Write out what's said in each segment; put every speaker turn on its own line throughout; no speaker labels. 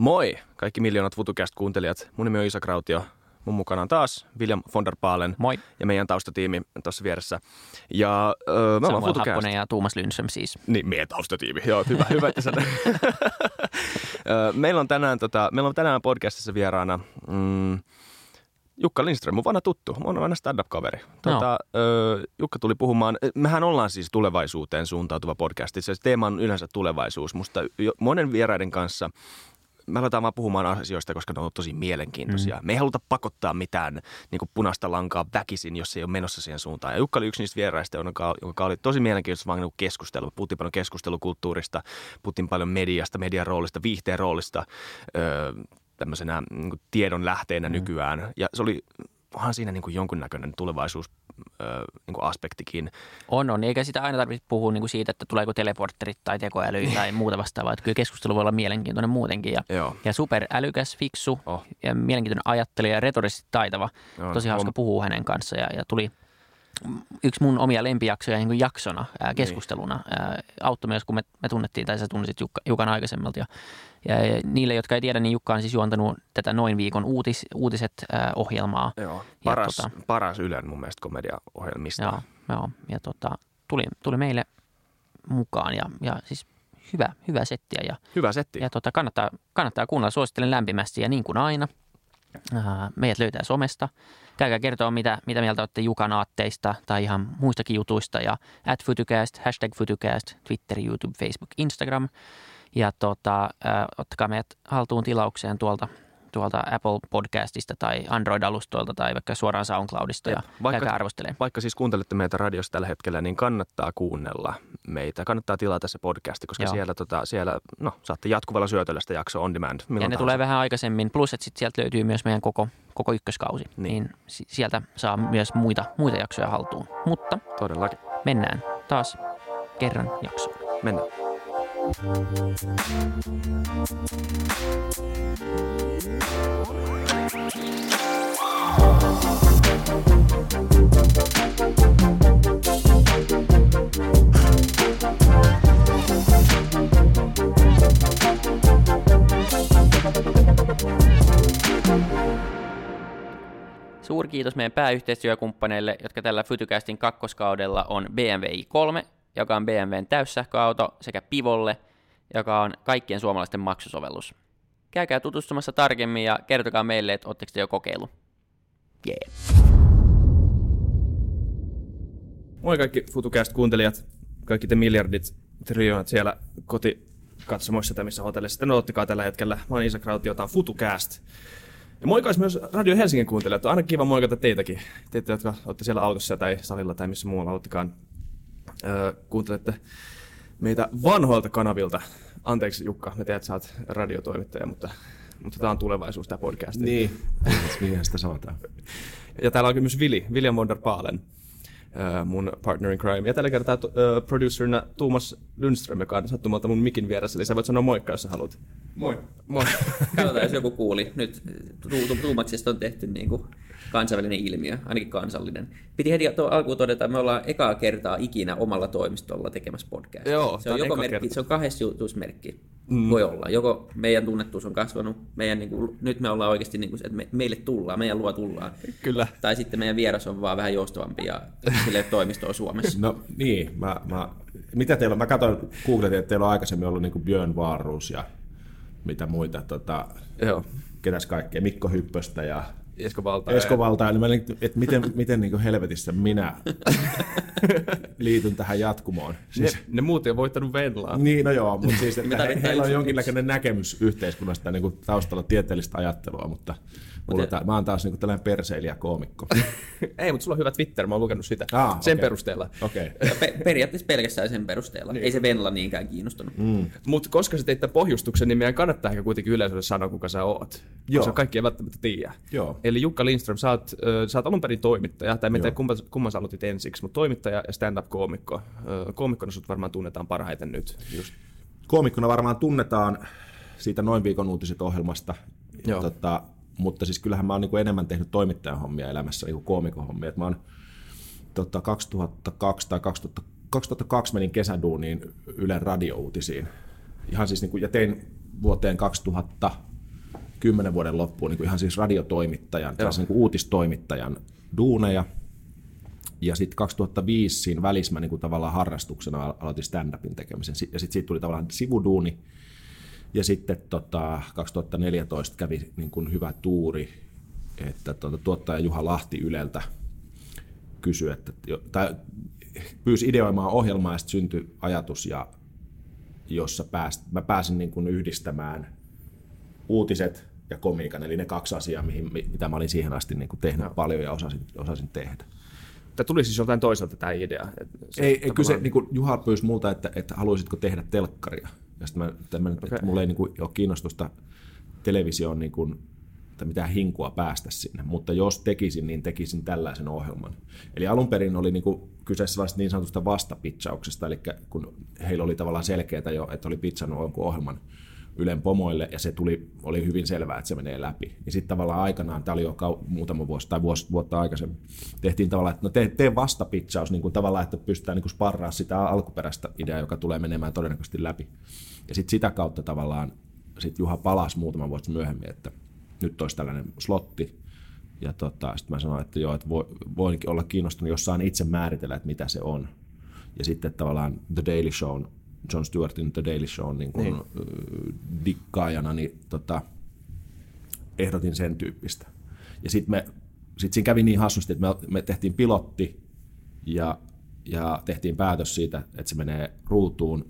Moi kaikki miljoonat futucast kuuntelijat. Mun nimi on Isa Krautio. Mun mukana on taas William von der Paalen
Moi.
ja meidän taustatiimi tuossa vieressä. Ja öö, me ollaan
Samuel
Futucast.
Happonen ja Tuomas Lynström siis.
Niin, meidän taustatiimi. Joo, hyvä, hyvä että sä... Meillä, on tänään, tota, meillä on tänään podcastissa vieraana mm, Jukka Lindström, mun vanha tuttu, mun vanha stand-up-kaveri. Tota, öö, Jukka tuli puhumaan, mehän ollaan siis tulevaisuuteen suuntautuva podcast. Se teema on yleensä tulevaisuus. Musta jo, monen vieraiden kanssa me aletaan vaan puhumaan asioista, koska ne on tosi mielenkiintoisia. Mm. Me ei haluta pakottaa mitään niin kuin punaista lankaa väkisin, jos se ei ole menossa siihen suuntaan. Ja Jukka oli yksi niistä vieraista, joka, joka oli tosi mielenkiintoista vaan niin keskustelu. Puhuttiin paljon keskustelukulttuurista, puhuttiin paljon mediasta, median roolista, viihteen roolista, öö, tämmöisenä niin kuin tiedon lähteenä mm. nykyään. Ja se oli onhan siinä niin kuin jonkunnäköinen tulevaisuus öö, niin kuin aspektikin.
On, on. Eikä sitä aina tarvitse puhua niin kuin siitä, että tuleeko teleportterit tai tekoäly tai muuta vastaavaa. Että kyllä keskustelu voi olla mielenkiintoinen muutenkin. Ja,
Joo.
ja superälykäs, fiksu
Oh.
ja mielenkiintoinen ajattelija ja retorisesti taitava.
Joo,
Tosi hauska
on-
puhua hänen kanssaan ja, ja tuli yksi mun omia lempijaksoja niin kuin jaksona, ää, keskusteluna. Ää, auttoi myös, kun me, me tunnettiin, tai sä tunnisit Jukka, Jukan aikaisemmalta. Ja, ja, ja niille, jotka ei tiedä, niin Jukka on siis juontanut tätä Noin viikon uutis, uutiset ää, ohjelmaa.
Joo. Paras,
tota-
paras Ylen mun mielestä komediaohjelmista.
Joo, joo. Ja tota, tuli, tuli meille mukaan ja, ja siis hyvä, hyvä settiä ja,
Hyvä setti.
ja tota, kannattaa, kannattaa kuunnella. Suosittelen lämpimästi ja niin kuin aina. Meidät löytää somesta. Käykää kertoa, mitä, mitä mieltä olette Jukan aatteista tai ihan muistakin jutuista. Ja at Futucast, hashtag Futucast, Twitter, YouTube, Facebook, Instagram. Ja tota, ää, ottakaa meidät haltuun tilaukseen tuolta, tuolta Apple Podcastista tai Android-alustoilta tai vaikka suoraan SoundCloudista ja
Vaikka-
arvostelemaan.
Vaikka siis kuuntelette meitä radiossa tällä hetkellä, niin kannattaa kuunnella meitä. Kannattaa tilata se podcasti, koska
Joo.
siellä, tota, siellä no, saatte jatkuvalla syötöllä sitä jaksoa on demand.
Ja ne
tahansa.
tulee vähän aikaisemmin, plus että sit sieltä löytyy myös meidän koko, koko ykköskausi,
Niin.
niin, si- sieltä saa myös muita, muita jaksoja haltuun. Mutta
Todellakin.
mennään taas kerran jaksoon.
Mennään.
Suuri kiitos meidän pääyhteistyökumppaneille, jotka tällä Fytycastin kakkoskaudella on BMW i3, joka on BMWn täyssähköauto, sekä Pivolle, joka on kaikkien suomalaisten maksusovellus. Käykää tutustumassa tarkemmin ja kertokaa meille, että oletteko te jo kokeilu. Yeah.
Moi kaikki FutuCast-kuuntelijat, kaikki te miljardit, triljoonat siellä kotikatsomoissa tai missä hotellissa sitten odottikaa tällä hetkellä. Mä oon Isa Krautio, tää on FutuCast. Ja moikais myös Radio Helsingin kuuntelijat. On aina kiva moikata teitäkin. Teitä, jotka olette siellä autossa tai salilla tai missä muualla olittekaan. Öö, kuuntelette meitä vanhoilta kanavilta. Anteeksi Jukka, me tiedät, että sä oot radiotoimittaja, mutta, mutta tämä on tulevaisuus, tämä podcast.
Niin, mihin sitä sanotaan.
Ja täällä on myös Vili, William von der Paalen, mun partner in crime. Ja tällä kertaa producerina Tuomas Lundström, joka on sattumalta mun mikin vieressä. Eli sä voit sanoa moikka, jos sä haluat.
Moi.
Moi. Katsotaan, jos joku kuuli. Nyt tu- tu- Tuumaksesta on tehty niin kuin kansainvälinen ilmiö, ainakin kansallinen. Piti heti to- alkuun todeta, että me ollaan ekaa kertaa ikinä omalla toimistolla tekemässä podcastia.
Joo,
se on,
on
joko merkki,
kerta.
se on kahdessa jutussa merkki. Mm. Voi olla. Joko meidän tunnettuus on kasvanut, meidän, niin kuin, nyt me ollaan oikeasti, niin kuin, että me, meille tullaan, meidän luo tullaan.
Kyllä.
Tai sitten meidän vieras on vaan vähän joustavampi ja sille toimistoa Suomessa.
No niin, mä, mä, mitä teillä on? Mä katsoin, googletin, että teillä on aikaisemmin ollut niin Björn Wahlroos ja mitä muita, tota,
Joo.
ketäs kaikkea, Mikko Hyppöstä ja
Esko Valta.
Esko Valtaa, niin että miten, miten niin helvetissä minä liityn tähän jatkumoon. Siis,
Ne, ne muut ei voittanut Venlaa.
Niin, no joo, mutta siis, että he, heillä on jonkinlainen näkemys yhteiskunnasta niin kuin taustalla tieteellistä ajattelua, mutta mulla
Mutta-
tää, mä oon taas niin kuin tällainen perseilijä koomikko.
Ei, mutta sulla on hyvä Twitter, mä oon lukenut sitä.
Ah,
Sen
okei.
perusteella.
Okei. Okay.
Pe- periaatteessa pelkästään sen perusteella. Ei se Venla niinkään kiinnostunut.
Mm.
Mutta koska sä teit tämän pohjustuksen, niin meidän kannattaa ehkä kuitenkin yleisölle sanoa, kuka sä oot.
Joo.
Koska kaikki ei välttämättä tiedä.
Joo.
Eli Jukka Lindström, sä oot, ö, sä oot alun perin toimittaja, tai en tiedä
Joo.
kumman, kumman sä aloitit ensiksi, mutta toimittaja ja stand-up-koomikko. Ö, Koomikkona sut varmaan tunnetaan parhaiten nyt. Just.
Koomikkona varmaan tunnetaan siitä noin viikon uutiset ohjelmasta,
Joo.
tota, mutta siis kyllähän mä oon niin enemmän tehnyt toimittajan hommia elämässä niin koomikon hommia. Et mä oon tota, 2002 tai 2000, 2002 menin kesäduuniin Ylen radiouutisiin. Ihan siis niin kuin, ja tein vuoteen 2000 kymmenen vuoden loppuun niin kuin ihan siis radiotoimittajan, niin kuin uutistoimittajan duuneja. Ja sitten 2005 siinä välissä mä niin kuin tavallaan harrastuksena aloitin stand-upin tekemisen. Ja sitten siitä tuli tavallaan sivuduuni. Ja sitten tota, 2014 kävi niin kuin hyvä tuuri, että tuota, tuottaja Juha Lahti Yleltä kysyi, että, tai pyysi ideoimaan ohjelmaa ja sitten syntyi ajatus, ja, jossa pääst, mä pääsin niin kuin yhdistämään uutiset ja komiikan, eli ne kaksi asiaa, mihin, mitä mä olin siihen asti niin kuin tehnyt no. paljon ja osasin, osasin tehdä.
Tämä tuli siis joltain toiselta tämä idea?
Se, ei, ei kyse, niin kuin Juha pyysi multa, että, että haluaisitko tehdä telkkaria. Ja sitten mä, tämän, okay. että mulla ei niin kuin, ole kiinnostusta televisioon niin kuin, että mitään hinkua päästä sinne, mutta jos tekisin, niin tekisin tällaisen ohjelman. Eli alun perin oli niin kuin kyseessä niin sanotusta vastapitsauksesta, eli kun heillä oli tavallaan selkeää jo, että oli pitsannut jonkun ohjelman Ylen pomoille, ja se tuli, oli hyvin selvää, että se menee läpi. Ja sitten tavallaan aikanaan, tämä oli jo kau- muutama vuosi tai vuosi, vuotta aikaisemmin, tehtiin tavallaan, että no tee, tee vastapitsaus niin kuin tavallaan, että pystytään niin kuin sparraa sitä alkuperäistä ideaa, joka tulee menemään todennäköisesti läpi. Ja sitten sitä kautta tavallaan sit Juha palasi muutama vuosi myöhemmin, että nyt olisi tällainen slotti, ja tota, sitten mä sanoin, että joo, että voi, voinkin olla kiinnostunut, jos saan itse määritellä, että mitä se on. Ja sitten tavallaan The Daily Show, John Stewartin The Daily Show niin kuin niin. dikkaajana, niin tota, ehdotin sen tyyppistä. Ja sitten me, sit siinä kävi niin hassusti, että me, me tehtiin pilotti ja, ja tehtiin päätös siitä, että se menee ruutuun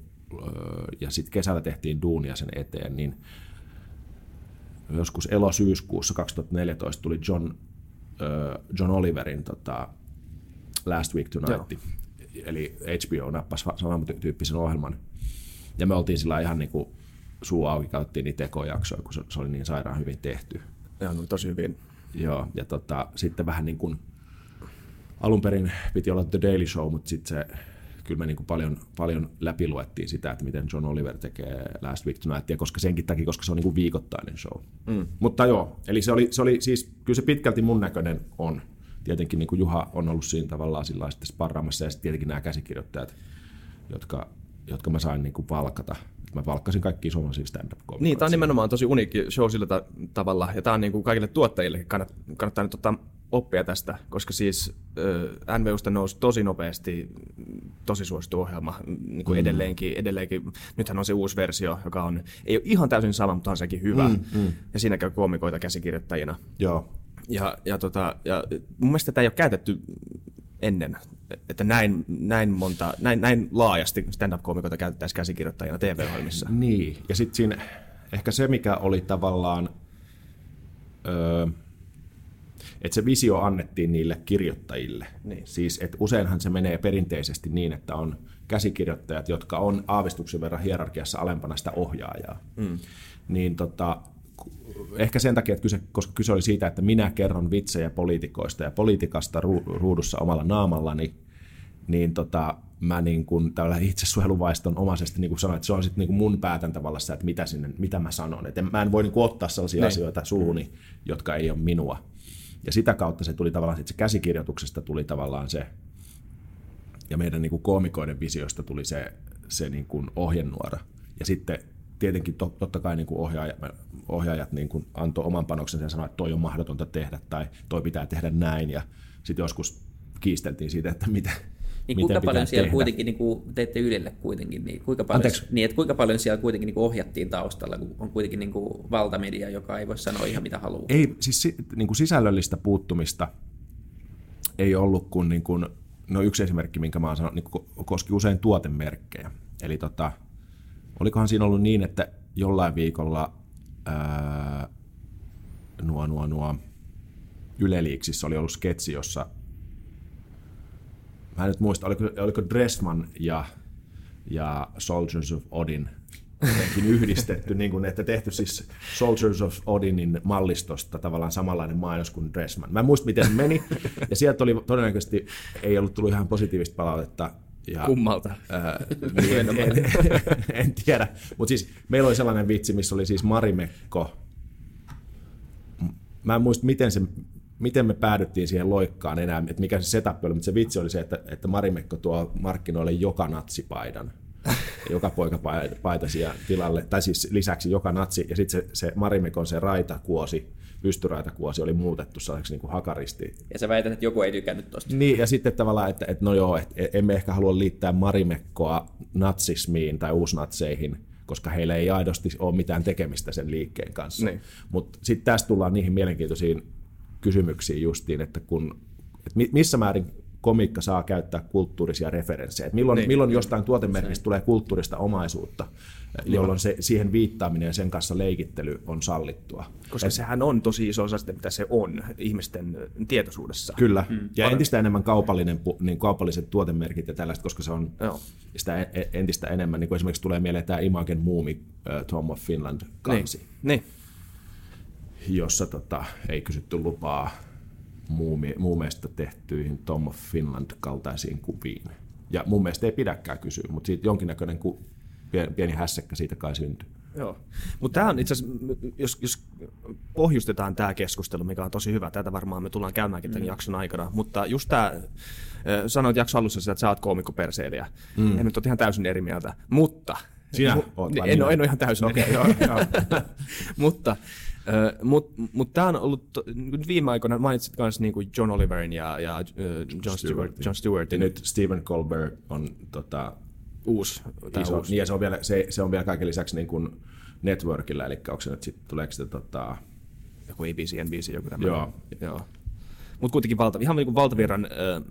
ja sitten kesällä tehtiin duunia sen eteen, niin joskus elosyyskuussa 2014 tuli John, John Oliverin tota, Last Week Tonight, Joo. eli HBO nappasi samantyyppisen ohjelman. Ja me oltiin sillä ihan niin kuin suu auki, katsottiin niitä tekojaksoja, kun se, se oli niin sairaan hyvin tehty.
Joo, no, tosi hyvin.
Joo, ja tota, sitten vähän niin kuin, alun perin piti olla The Daily Show, mutta sitten se kyllä me niin kuin paljon, paljon läpiluettiin sitä, että miten John Oliver tekee Last Week Tonightia, koska senkin takia, koska se on niin kuin viikoittainen show. Mm. Mutta joo, eli se oli, se oli siis, kyllä se pitkälti mun näköinen on. Tietenkin niin kuin Juha on ollut siinä tavallaan sillä sitten sparraamassa ja sitten tietenkin nämä käsikirjoittajat, jotka, jotka mä sain niin kuin valkata. Mä valkkasin kaikki suomalaisia stand up
Niin, tämä on nimenomaan tosi uniikki show sillä tavalla, ja tämä on niin kuin kaikille tuottajille kannattaa, kannattaa nyt ottaa oppia tästä, koska siis äh, NVUsta nousi tosi nopeasti tosi suosittu ohjelma niin kuin mm. edelleenkin, edelleenkin. Nythän on se uusi versio, joka on, ei ole ihan täysin sama, mutta on sekin hyvä. Mm, mm. Ja siinä käy koomikoita käsikirjoittajina.
Joo.
Ja, ja, tota, ja mun mielestä tätä ei ole käytetty ennen, että näin, näin, monta, näin, näin laajasti stand-up-koomikoita käytettäisiin käsikirjoittajina TV-ohjelmissa.
Niin, ja sitten siinä ehkä se, mikä oli tavallaan... Öö, että se visio annettiin niille kirjoittajille. Niin. Siis, että useinhan se menee perinteisesti niin, että on käsikirjoittajat, jotka on aavistuksen verran hierarkiassa alempana sitä ohjaajaa. Mm. Niin tota, ehkä sen takia, että kyse, koska kyse oli siitä, että minä kerron vitsejä poliitikoista ja politiikasta ruudussa omalla naamallani, niin tota, mä niin kuin tällä itsesuojeluvaiston omaisesti niin kuin sanoin, että se on sitten niin kuin mun päätäntävallassa, että mitä, sinne, mitä mä sanon. Että mä en voi niin kuin ottaa sellaisia ne. Niin. asioita suuhuni, jotka ei ole minua. Ja sitä kautta se tuli tavallaan, se käsikirjoituksesta tuli tavallaan se, ja meidän niin kuin koomikoiden visiosta tuli se, se niin kuin ohjenuora. Ja sitten tietenkin to, totta kai niin kuin ohjaajat, ohjaajat niin kuin antoi oman panoksensa ja sanoi, että toi on mahdotonta tehdä tai toi pitää tehdä näin. Ja sitten joskus kiisteltiin siitä, että mitä,
niin kuinka paljon siellä tehdä? kuitenkin niin kuin teitte Ylelle kuitenkin, niin kuinka paljon, niin, että kuinka paljon siellä kuitenkin niin kuin ohjattiin taustalla, kun on kuitenkin niin kuin valtamedia, joka ei voi sanoa ihan mitä haluaa?
Ei, siis niin kuin sisällöllistä puuttumista ei ollut kuin, niin kuin no yksi esimerkki, minkä mä oon sanonut, niin koski usein tuotemerkkejä. Eli tota, olikohan siinä ollut niin, että jollain viikolla ää, nuo, nuo, nuo Yleliiksissä oli ollut sketsi, jossa mä en nyt muista, oliko, oliko Dressman ja, ja Soldiers of Odin jotenkin yhdistetty, niin kuin, että tehty siis Soldiers of Odinin mallistosta tavallaan samanlainen mainos kuin Dressman. Mä en muista, miten se meni, ja sieltä oli todennäköisesti, ei ollut tullut ihan positiivista palautetta, ja,
Kummalta?
Ää, niin, en, en, en tiedä, mutta siis meillä oli sellainen vitsi, missä oli siis Marimekko. Mä en muista, miten se miten me päädyttiin siihen loikkaan enää, että mikä se setup oli, mutta se vitsi oli se, että, että Marimekko tuo markkinoille joka natsipaidan. joka poika paitasia tilalle, tai siis lisäksi joka natsi, ja sitten se, se Marimekon se raitakuosi, pystyraitakuosi oli muutettu sellaiseksi niin kuin hakaristi.
Ja sä väität, että joku ei tykännyt tosta.
Niin, ja sitten tavallaan, että, että no joo, että emme ehkä halua liittää Marimekkoa natsismiin tai uusnatseihin, koska heillä ei aidosti ole mitään tekemistä sen liikkeen kanssa. Niin. Mutta sitten tästä tullaan niihin mielenkiintoisiin kysymyksiin justiin, että kun että missä määrin komiikka saa käyttää kulttuurisia referenssejä. Että milloin, niin, milloin jostain tuotemerkistä tulee kulttuurista omaisuutta, jolloin se, siihen viittaaminen ja sen kanssa leikittely on sallittua.
Koska Et, sehän on tosi iso osa sitä, mitä se on ihmisten tietoisuudessa.
Kyllä, mm. ja entistä enemmän kaupallinen, niin kaupalliset tuotemerkit ja tällaiset, koska se on Joo. sitä entistä enemmän. Niin kuin esimerkiksi tulee mieleen tämä Imagen Muumi uh, Tom of Finland kansi. Niin. niin jossa tota, ei kysytty lupaa muume, muumeista tehtyihin Tom of Finland kaltaisiin kuviin. Ja mun mielestä ei pidäkään kysyä, mutta siitä jonkinnäköinen ku, pieni, pieni hässäkkä siitä kai syntyy.
Joo, mutta tämä on itse asiassa, jos, jos pohjustetaan tämä keskustelu, mikä on tosi hyvä, tätä varmaan me tullaan käymäänkin tämän mm. jakson aikana, mutta just tämä, sanoit jakso alussa sitä, että sä oot koomikko perseilijä, mm. en nyt ole ihan täysin eri mieltä, mutta...
Sinä oot
en, en, ole, en ole ihan täysin okay, eri mieltä. mutta mutta mut tämä on ollut, to, viime aikoina mainitsit myös niinku John Oliverin ja, ja uh, John, Stewart, John Stewartin.
Ja nyt Stephen Colbert on tota,
uusi.
Iso, uusi. Niin, ja se on vielä, se, se on vielä kaiken lisäksi niin kuin networkilla, eli onko se nyt sitten, tuleeko se tota...
Joku ABC, NBC, joku tämmöinen. Joo. Joo. Mutta kuitenkin valta, ihan niin kuin valtavirran äh,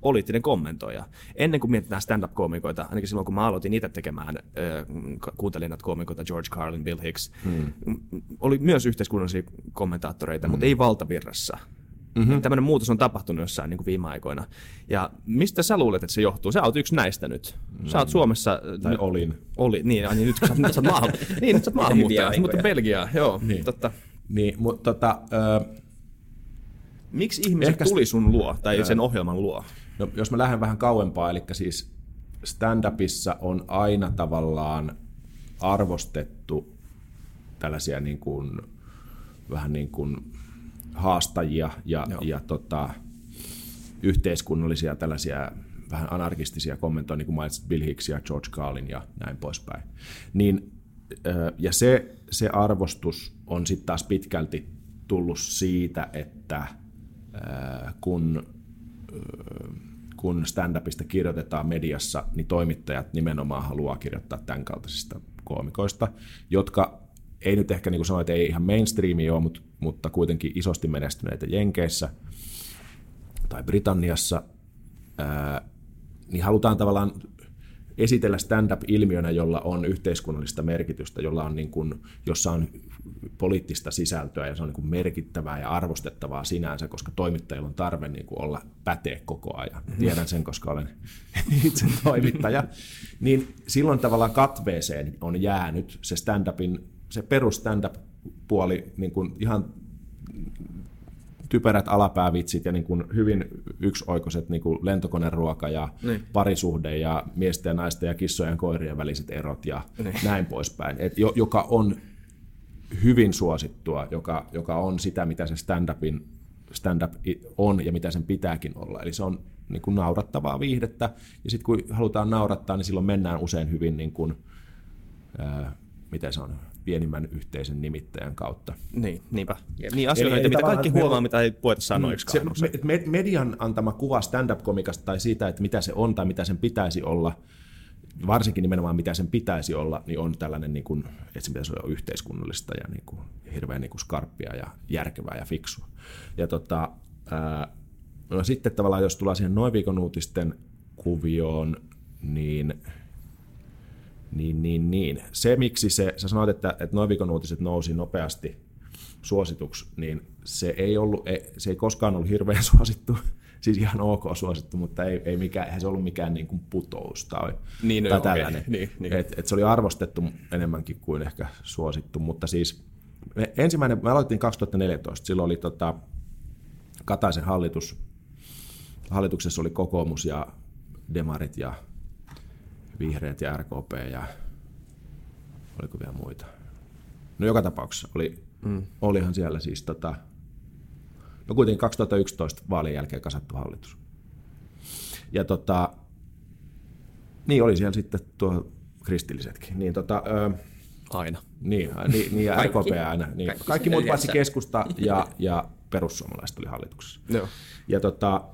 poliittinen kommentoija. Ennen kuin mietitään stand-up-koomikoita, ainakin silloin kun mä aloitin itse tekemään, kuuntelin näitä koomikoita, George Carlin, Bill Hicks, hmm. oli myös yhteiskunnallisia kommentaattoreita, hmm. mutta ei valtavirrassa. Mm-hmm. Tämmöinen muutos on tapahtunut jossain niin kuin viime aikoina. Ja mistä sä luulet, että se johtuu? Sä oot yksi näistä nyt. Sä oot Suomessa...
Tai nyt, olin.
Oli, niin, niin nyt kun sä, nyt sä oot maahan, niin, nyt sä oot maahanmuuttaja, mutta Belgia, joo,
niin.
totta.
Niin, mutta tota, äh,
Miksi ihmiset Ehkä tuli sun luo tai sen ohjelman luo?
No, jos mä lähden vähän kauempaa, eli siis stand-upissa on aina tavallaan arvostettu tällaisia niin kuin, vähän niin kuin haastajia ja, ja tota, yhteiskunnallisia tällaisia vähän anarkistisia kommentoja, niin kuin mainitsit Bill Hicks ja George Carlin ja näin poispäin. Niin, ja se, se arvostus on sitten taas pitkälti tullut siitä, että kun, kun stand-upista kirjoitetaan mediassa, niin toimittajat nimenomaan haluaa kirjoittaa tämän kaltaisista koomikoista, jotka ei nyt ehkä niin kuin sanoin, että ei ihan mainstreami ole, mutta, mutta kuitenkin isosti menestyneitä Jenkeissä tai Britanniassa, ää, niin halutaan tavallaan esitellä stand-up-ilmiönä, jolla on yhteiskunnallista merkitystä, jolla on niin kuin, jossa on poliittista sisältöä ja se on niin kuin merkittävää ja arvostettavaa sinänsä, koska toimittajilla on tarve niin kuin olla päteä koko ajan. Tiedän sen, koska olen itse toimittaja. Niin silloin tavallaan katveeseen on jäänyt se stand-upin, se perus stand-up-puoli niin kuin ihan typerät alapäävitsit ja niin kuin hyvin yksioikoiset niin kuin lentokoneruoka ja niin. parisuhde ja miesten ja naisten ja kissojen ja koirien väliset erot ja niin. näin poispäin, Et jo, joka on hyvin suosittua, joka, joka on sitä, mitä se stand-upin stand-up on ja mitä sen pitääkin olla. Eli se on niin kuin naurattavaa viihdettä, ja sitten kun halutaan naurattaa, niin silloin mennään usein hyvin, niin kuin, ää, miten se on, pienimmän yhteisen nimittäjän kautta.
Niin, niinpä. Jep. Niin asioita, eli, mitä kaikki huomaa, mitä ei voita sanoiksi.
Se, me, median antama kuva stand-up-komikasta tai siitä, että mitä se on tai mitä sen pitäisi olla, varsinkin nimenomaan mitä sen pitäisi olla, niin on tällainen, niin kuin, että se pitäisi olla yhteiskunnallista ja niin kuin, hirveän niin kuin skarppia ja järkevää ja fiksua. Ja tota, ää, no sitten tavallaan, jos tullaan siihen noin viikon uutisten kuvioon, niin niin, niin, niin. Se, miksi se, sä sanoit, että, että noin viikon uutiset nousi nopeasti suosituksi, niin se ei, ollut, se ei koskaan ollut hirveän suosittu, siis ihan ok suosittu, mutta ei, ei, mikään, eihän se ollut mikään niin kuin putous tai,
niin,
tai okay. tällainen.
Niin, niin.
Et, et se oli arvostettu enemmänkin kuin ehkä suosittu, mutta siis me, ensimmäinen, me aloitettiin 2014, silloin oli tota, Kataisen hallitus, hallituksessa oli kokoomus ja demarit ja vihreät ja RKP ja oliko vielä muita. No joka tapauksessa oli, mm. olihan siellä siis tota, no kuitenkin 2011 vaalien jälkeen kasattu hallitus. Ja tota, niin oli siellä sitten tuo kristillisetkin. Niin, tota, ö,
Aina.
niin, niin, niin ja
Kaikki.
RKP aina. Niin.
Kaikki
Kaikki muut paitsi keskusta ja, ja perussuomalaiset oli hallituksessa.
Joo.
Ja tota,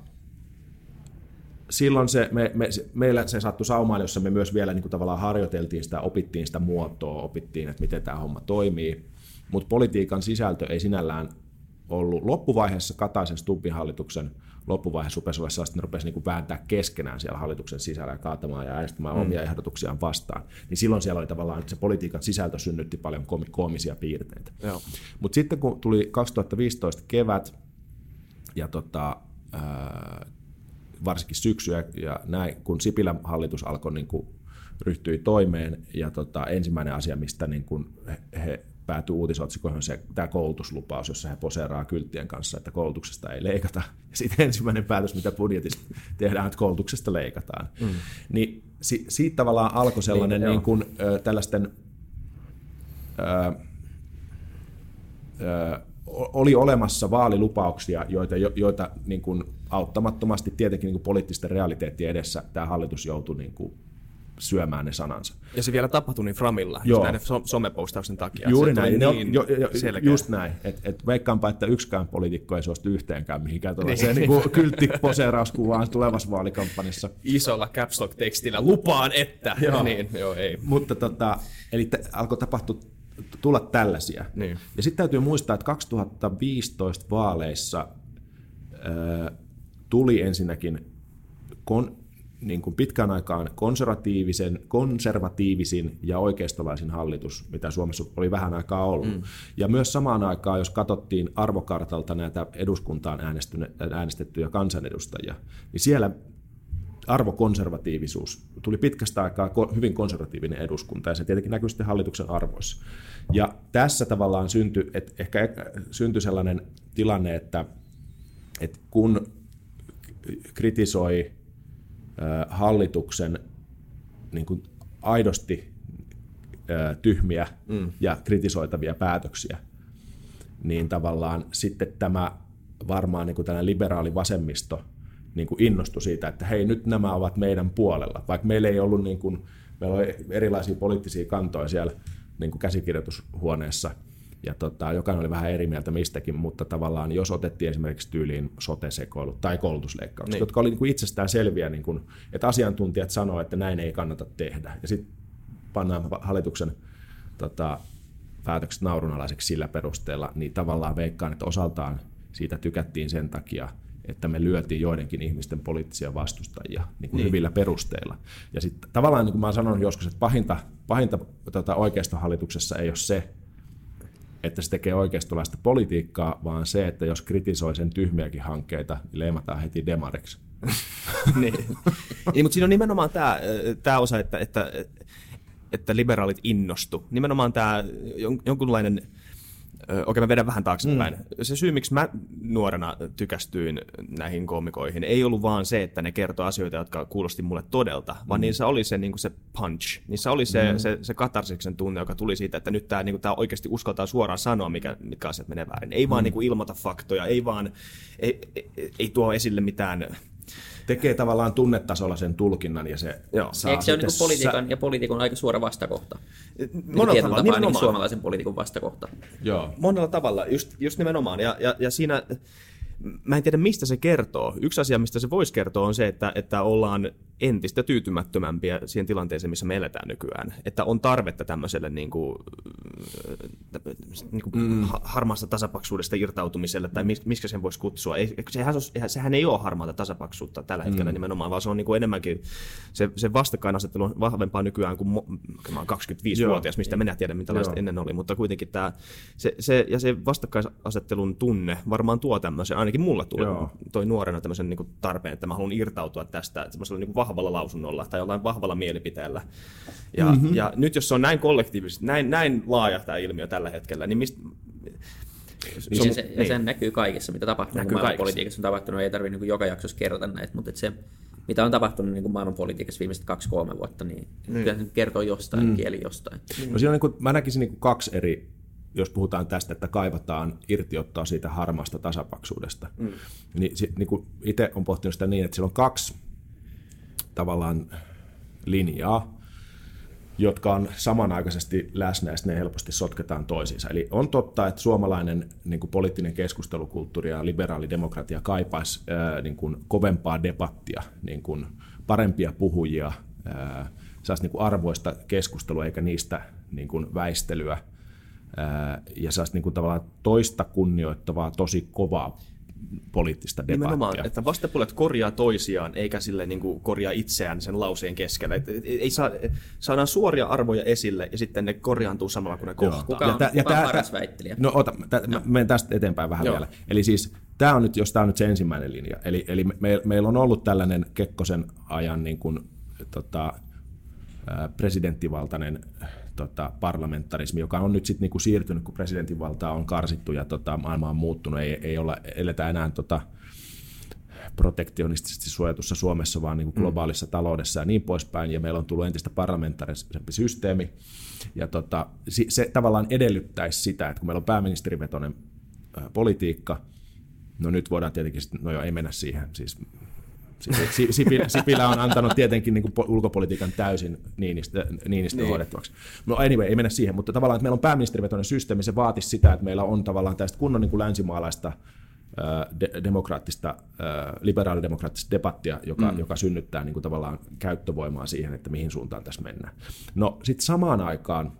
silloin se, me, me, se, meillä se sattui saumaan, jossa me myös vielä niin kuin tavallaan harjoiteltiin sitä, opittiin sitä muotoa, opittiin, että miten tämä homma toimii. Mutta politiikan sisältö ei sinällään ollut loppuvaiheessa Kataisen Stubbin hallituksen loppuvaiheessa rupesi olla sellaista, että ne rupesi niin vääntää keskenään siellä hallituksen sisällä ja kaatamaan ja äänestämään mm. omia ehdotuksiaan vastaan. Niin silloin siellä oli tavallaan, että se politiikan sisältö synnytti paljon koomisia piirteitä. Mutta sitten kun tuli 2015 kevät ja tota, varsinkin syksyä ja näin, kun Sipilän hallitus alkoi niin kuin, ryhtyi toimeen ja tota, ensimmäinen asia, mistä niin kuin he, päätyi uutisotsikoihin, on se, tämä koulutuslupaus, jossa he poseeraa kylttien kanssa, että koulutuksesta ei leikata. Ja sitten ensimmäinen päätös, mitä budjetissa tehdään, että koulutuksesta leikataan. Mm. Niin si, siitä tavallaan alkoi sellainen
Niin,
niin kuin, ö, tällaisten ö, ö, oli olemassa vaalilupauksia, joita, jo- joita niin kuin auttamattomasti tietenkin niin kuin poliittisten realiteettien edessä tämä hallitus joutui niin kuin syömään ne sanansa.
Ja se vielä tapahtui niin Framilla,
Joo.
näiden so- somepostausten takia.
Juuri
se
näin, ne
Niin
jo, jo,
selkeä.
just näin. Et, et veikkaanpa, että yksikään poliitikko ei suostu yhteenkään mihinkään tuollaiseen niin. niin kylttiposeerauskuvaan tulevassa vaalikampanjassa.
Isolla caps lock tekstillä lupaan, että.
Joo.
Niin, joo, ei.
Mutta tota, eli t- alkoi tapahtua tulla tällaisia.
Niin.
Ja sitten täytyy muistaa, että 2015 vaaleissa ö, tuli ensinnäkin kon, niin kuin pitkään aikaan konservatiivisen, konservatiivisin ja oikeistolaisin hallitus, mitä Suomessa oli vähän aikaa ollut. Mm. Ja myös samaan aikaan, jos katsottiin arvokartalta näitä eduskuntaan äänestettyjä kansanedustajia, niin siellä arvokonservatiivisuus. Tuli pitkästä aikaa hyvin konservatiivinen eduskunta, ja se tietenkin näkyy sitten hallituksen arvoissa. Ja tässä tavallaan syntyi, että ehkä syntyi sellainen tilanne, että, että kun kritisoi hallituksen niin kuin aidosti tyhmiä mm. ja kritisoitavia päätöksiä, niin tavallaan sitten tämä varmaan niin kuin tällainen liberaali vasemmisto niin kuin innostui siitä, että hei nyt nämä ovat meidän puolella, vaikka meillä ei ollut niin kuin, meillä oli erilaisia poliittisia kantoja siellä niin kuin käsikirjoitushuoneessa, ja tota, jokainen oli vähän eri mieltä mistäkin, mutta tavallaan jos otettiin esimerkiksi tyyliin sote-sekoilut tai koulutusleikkaukset, niin. jotka oli niin kuin itsestään selviä, niin kuin, että asiantuntijat sanoivat, että näin ei kannata tehdä, ja sitten pannaan hallituksen tota, päätökset naurunalaiseksi sillä perusteella, niin tavallaan veikkaan, että osaltaan siitä tykättiin sen takia, että me lyötiin joidenkin ihmisten poliittisia vastustajia niin kuin niin. hyvillä perusteilla. Ja sitten tavallaan, niin kuin mä oon sanonut joskus, että pahinta, pahinta tota, oikeistohallituksessa ei ole se, että se tekee oikeistolaista politiikkaa, vaan se, että jos kritisoi sen tyhmiäkin hankkeita, niin leimataan heti demariksi.
niin. niin, mutta siinä on nimenomaan tämä, tämä osa, että, että, että liberaalit innostu. Nimenomaan tämä jon- jonkunlainen, okei mä vedän vähän taaksepäin. Mm. Se syy, miksi mä nuorena tykästyin näihin komikoihin, ei ollut vaan se, että ne kertoo asioita, jotka kuulosti mulle todelta, vaan
Mm.
niissä oli se, niin se punch. Niissä oli se, mm. se, se katarsiksen tunne, joka tuli siitä, että nyt tämä niin tää oikeasti uskaltaa suoraan sanoa, mikä, mitkä asiat menee väärin. Ei vaan
Mm.
niin kuin ilmoita faktoja, ei vaan, ei, ei, ei tuo esille mitään
Tekee tavallaan tunnetasolla sen tulkinnan ja se
Joo.
saa
Eikö se ole niin politiikan ja poliitikon aika suora vastakohta?
Monella
Monella
tavalla,
tavalla, niin suomalaisen poliitikon vastakohta.
Joo.
monella tavalla, just, just nimenomaan. Ja, ja, ja siinä, mä en tiedä mistä se kertoo. Yksi asia, mistä se voisi kertoa, on se, että, että ollaan entistä tyytymättömämpiä siihen tilanteeseen, missä me eletään nykyään. Että on tarvetta tämmöiselle niin kuin, niin kuin mm. harmaasta tasapaksuudesta irtautumiselle, tai mis, miskä sen voisi kutsua. Ei, sehän, sehän ei ole harmaata tasapaksuutta tällä hetkellä mm. nimenomaan, vaan se on niin kuin enemmänkin, se, se vastakkainasettelu on vahvempaa nykyään kuin mo, mä oon 25-vuotias, mistä minä tiedän, minkälaista
Joo.
ennen oli, mutta kuitenkin tämä, se, se, ja se vastakkainasettelun tunne varmaan tuo tämmöisen, ainakin mulla tuli,
Joo.
toi nuorena tämmöisen niin tarpeen, että mä haluan irtautua tästä semmoisella niin vahvalla lausunnolla tai jollain vahvalla mielipiteellä. Ja,
Mhm.
mm-hmm. ja nyt jos se on näin kollektiivisesti, näin, näin laaja tämä ilmiö tällä hetkellä, niin mistä...
Niin se, se, ja sen näkyy kaikessa, mitä tapahtuu
Näkyy
näkyy
kaikessa.
politiikassa on tapahtunut. Ei tarvitse niin joka jaksossa kerrota näitä, mutta se, mitä on tapahtunut niin maailmanpolitiikassa viimeiset kaksi-kolme vuotta, niin, niin. kyllä se kertoo jostain, mm. kieli jostain.
No siinä on niin kuin, mä näkisin niin kuin kaksi eri, jos puhutaan tästä, että kaivataan irtiottoa siitä harmaasta tasapaksuudesta. Mm. Niin, niin kuin itse on pohtinut sitä niin, että siellä on kaksi tavallaan linjaa. jotka on samanaikaisesti läsnä ja ne helposti sotketaan toisiinsa. Eli on totta, että suomalainen niin kuin poliittinen keskustelukulttuuri ja liberaali demokratia kaipaisi ää, niin kuin kovempaa debattia, niin kuin parempia puhujia, ää, saisi niin kuin arvoista keskustelua eikä niistä niin kuin väistelyä ja saisi niin kuin tavallaan toista kunnioittavaa, tosi kovaa poliittista debattia. Nimenomaan,
että vastapuolet korjaa toisiaan, eikä sille niin kuin korjaa itseään sen lauseen keskellä. Et, ei saa, saadaan suoria arvoja esille ja sitten ne korjaantuu samalla, kun ne kohtaa.
Kuka on, ja, tä, ja kuka on paras väittelijä?
No ota, tä, mä menen tästä eteenpäin vähän Joo. vielä. Eli siis tämä on nyt, jos tämä on nyt se ensimmäinen linja. Eli, eli me, meillä on ollut tällainen Kekkosen ajan niin kuin, tota, presidenttivaltainen tota, parlamentarismi, joka on nyt sitten niinku siirtynyt, kun presidentinvaltaa on karsittu ja tota, maailma on muuttunut. Ei, ei olla, eletä enää tota, protektionistisesti suojatussa Suomessa, vaan niin kuin globaalissa mm. taloudessa ja niin poispäin, ja meillä on tullut entistä parlamentaarisempi systeemi, ja tota, se tavallaan edellyttäisi sitä, että kun meillä on pääministerivetoinen politiikka, no nyt voidaan tietenkin, no joo, ei mennä siihen, siis Sipilä, Sipilä on antanut tietenkin niin kuin ulkopolitiikan täysin Niinistö, Niinistö niin. hoidettavaksi. No anyway, ei mennä siihen, mutta tavallaan, että meillä on pääministerivetoinen systeemi, se vaatisi sitä, että meillä on tavallaan tästä kunnon niin kuin länsimaalaista de- demokraattista, liberaalidemokraattista debattia, joka, mm. joka synnyttää niin kuin tavallaan käyttövoimaa siihen, että mihin suuntaan tässä mennään. No sitten samaan aikaan,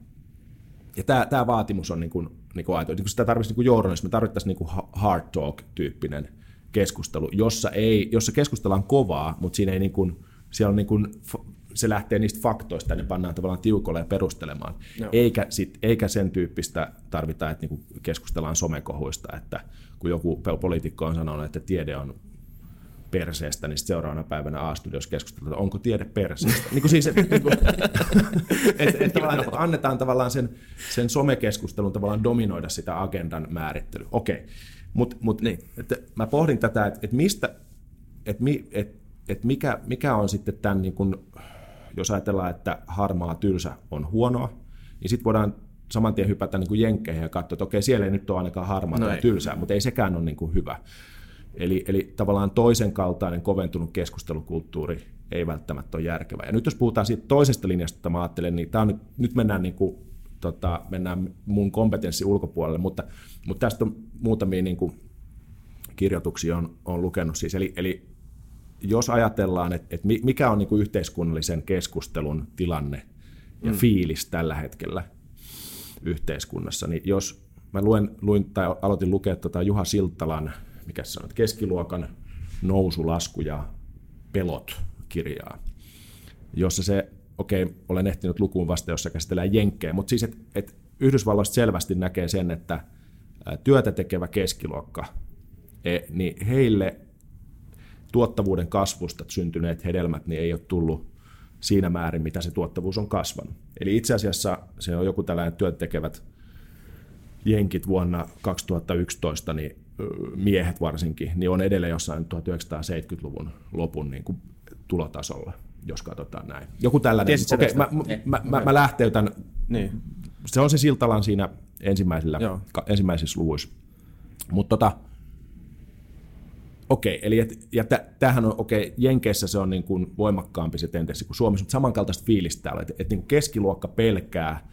ja tämä, tämä vaatimus on niin kuin, niin kuin aito, niin kuin sitä tarvitsisi niin journalismi, me tarvittaisiin niin kuin hard talk-tyyppinen keskustelu, jossa, ei, jossa keskustellaan kovaa, mutta siinä ei niin kuin, siellä on niin kuin, se lähtee niistä faktoista ja ne pannaan tavallaan tiukolle ja perustelemaan. Eikä, sit, eikä sen tyyppistä tarvita, että niin keskustellaan somekohuista, että kun joku poliitikko on sanonut, että tiede on perseestä, niin seuraavana päivänä A-studiossa keskustellaan, että onko tiede perseestä. niin kuin siis, että, niin kuin, et, et tavallaan, että annetaan tavallaan sen, sen somekeskustelun tavallaan dominoida sitä agendan määrittelyä. Okei, okay. Mutta mut, niin, että mä pohdin tätä, että, että mistä, että, mi, että, että mikä, mikä on sitten tämän, niin kun, jos ajatellaan, että harmaa tylsä on huonoa, niin sitten voidaan saman tien hypätä niin kuin jenkkeihin ja katsoa, että okei, siellä ei nyt ole ainakaan harmaa no tai tylsää, mutta ei sekään ole niin kuin hyvä. Eli, eli tavallaan toisen kaltainen koventunut keskustelukulttuuri ei välttämättä ole järkevä. Ja nyt jos puhutaan siitä toisesta linjasta, että mä ajattelen, niin tämä on nyt, nyt mennään niin kuin tota, mennään mun kompetenssi ulkopuolelle, mutta, mutta tästä on muutamia niin kuin, kirjoituksia on, on lukenut siis. Eli, eli jos ajatellaan, että, että mikä on niin kuin yhteiskunnallisen keskustelun tilanne ja mm. fiilis tällä hetkellä yhteiskunnassa, niin jos mä luen, luin tai aloitin lukea tuota Juha Siltalan, mikä se on, keskiluokan nousu, lasku ja pelot kirjaa, jossa se okei, okay, olen ehtinyt lukuun vasta, jossa käsitellään jenkkejä, mutta siis, että et Yhdysvalloista selvästi näkee sen, että työtä tekevä keskiluokka, e, niin heille tuottavuuden kasvusta syntyneet hedelmät niin ei ole tullut siinä määrin, mitä se tuottavuus on kasvanut. Eli itse asiassa se on joku tällainen työtä tekevät jenkit vuonna 2011, niin miehet varsinkin, niin on edelleen jossain 1970-luvun lopun niin kuin tulotasolla jos katsotaan näin. Joku tällainen. Okei, okay, mä, mä, mä, mä lähteytän. Niin. Se on se Siltalan siinä ensimmäisillä, ka, ensimmäisissä luvuissa. Mutta tota, okei, okay, eli et, ja tämähän on, okei, okay, Jenkeissä se on niin kuin voimakkaampi se tendenssi kuin Suomessa, mutta samankaltaista fiilistä täällä, että, että niin keskiluokka pelkää,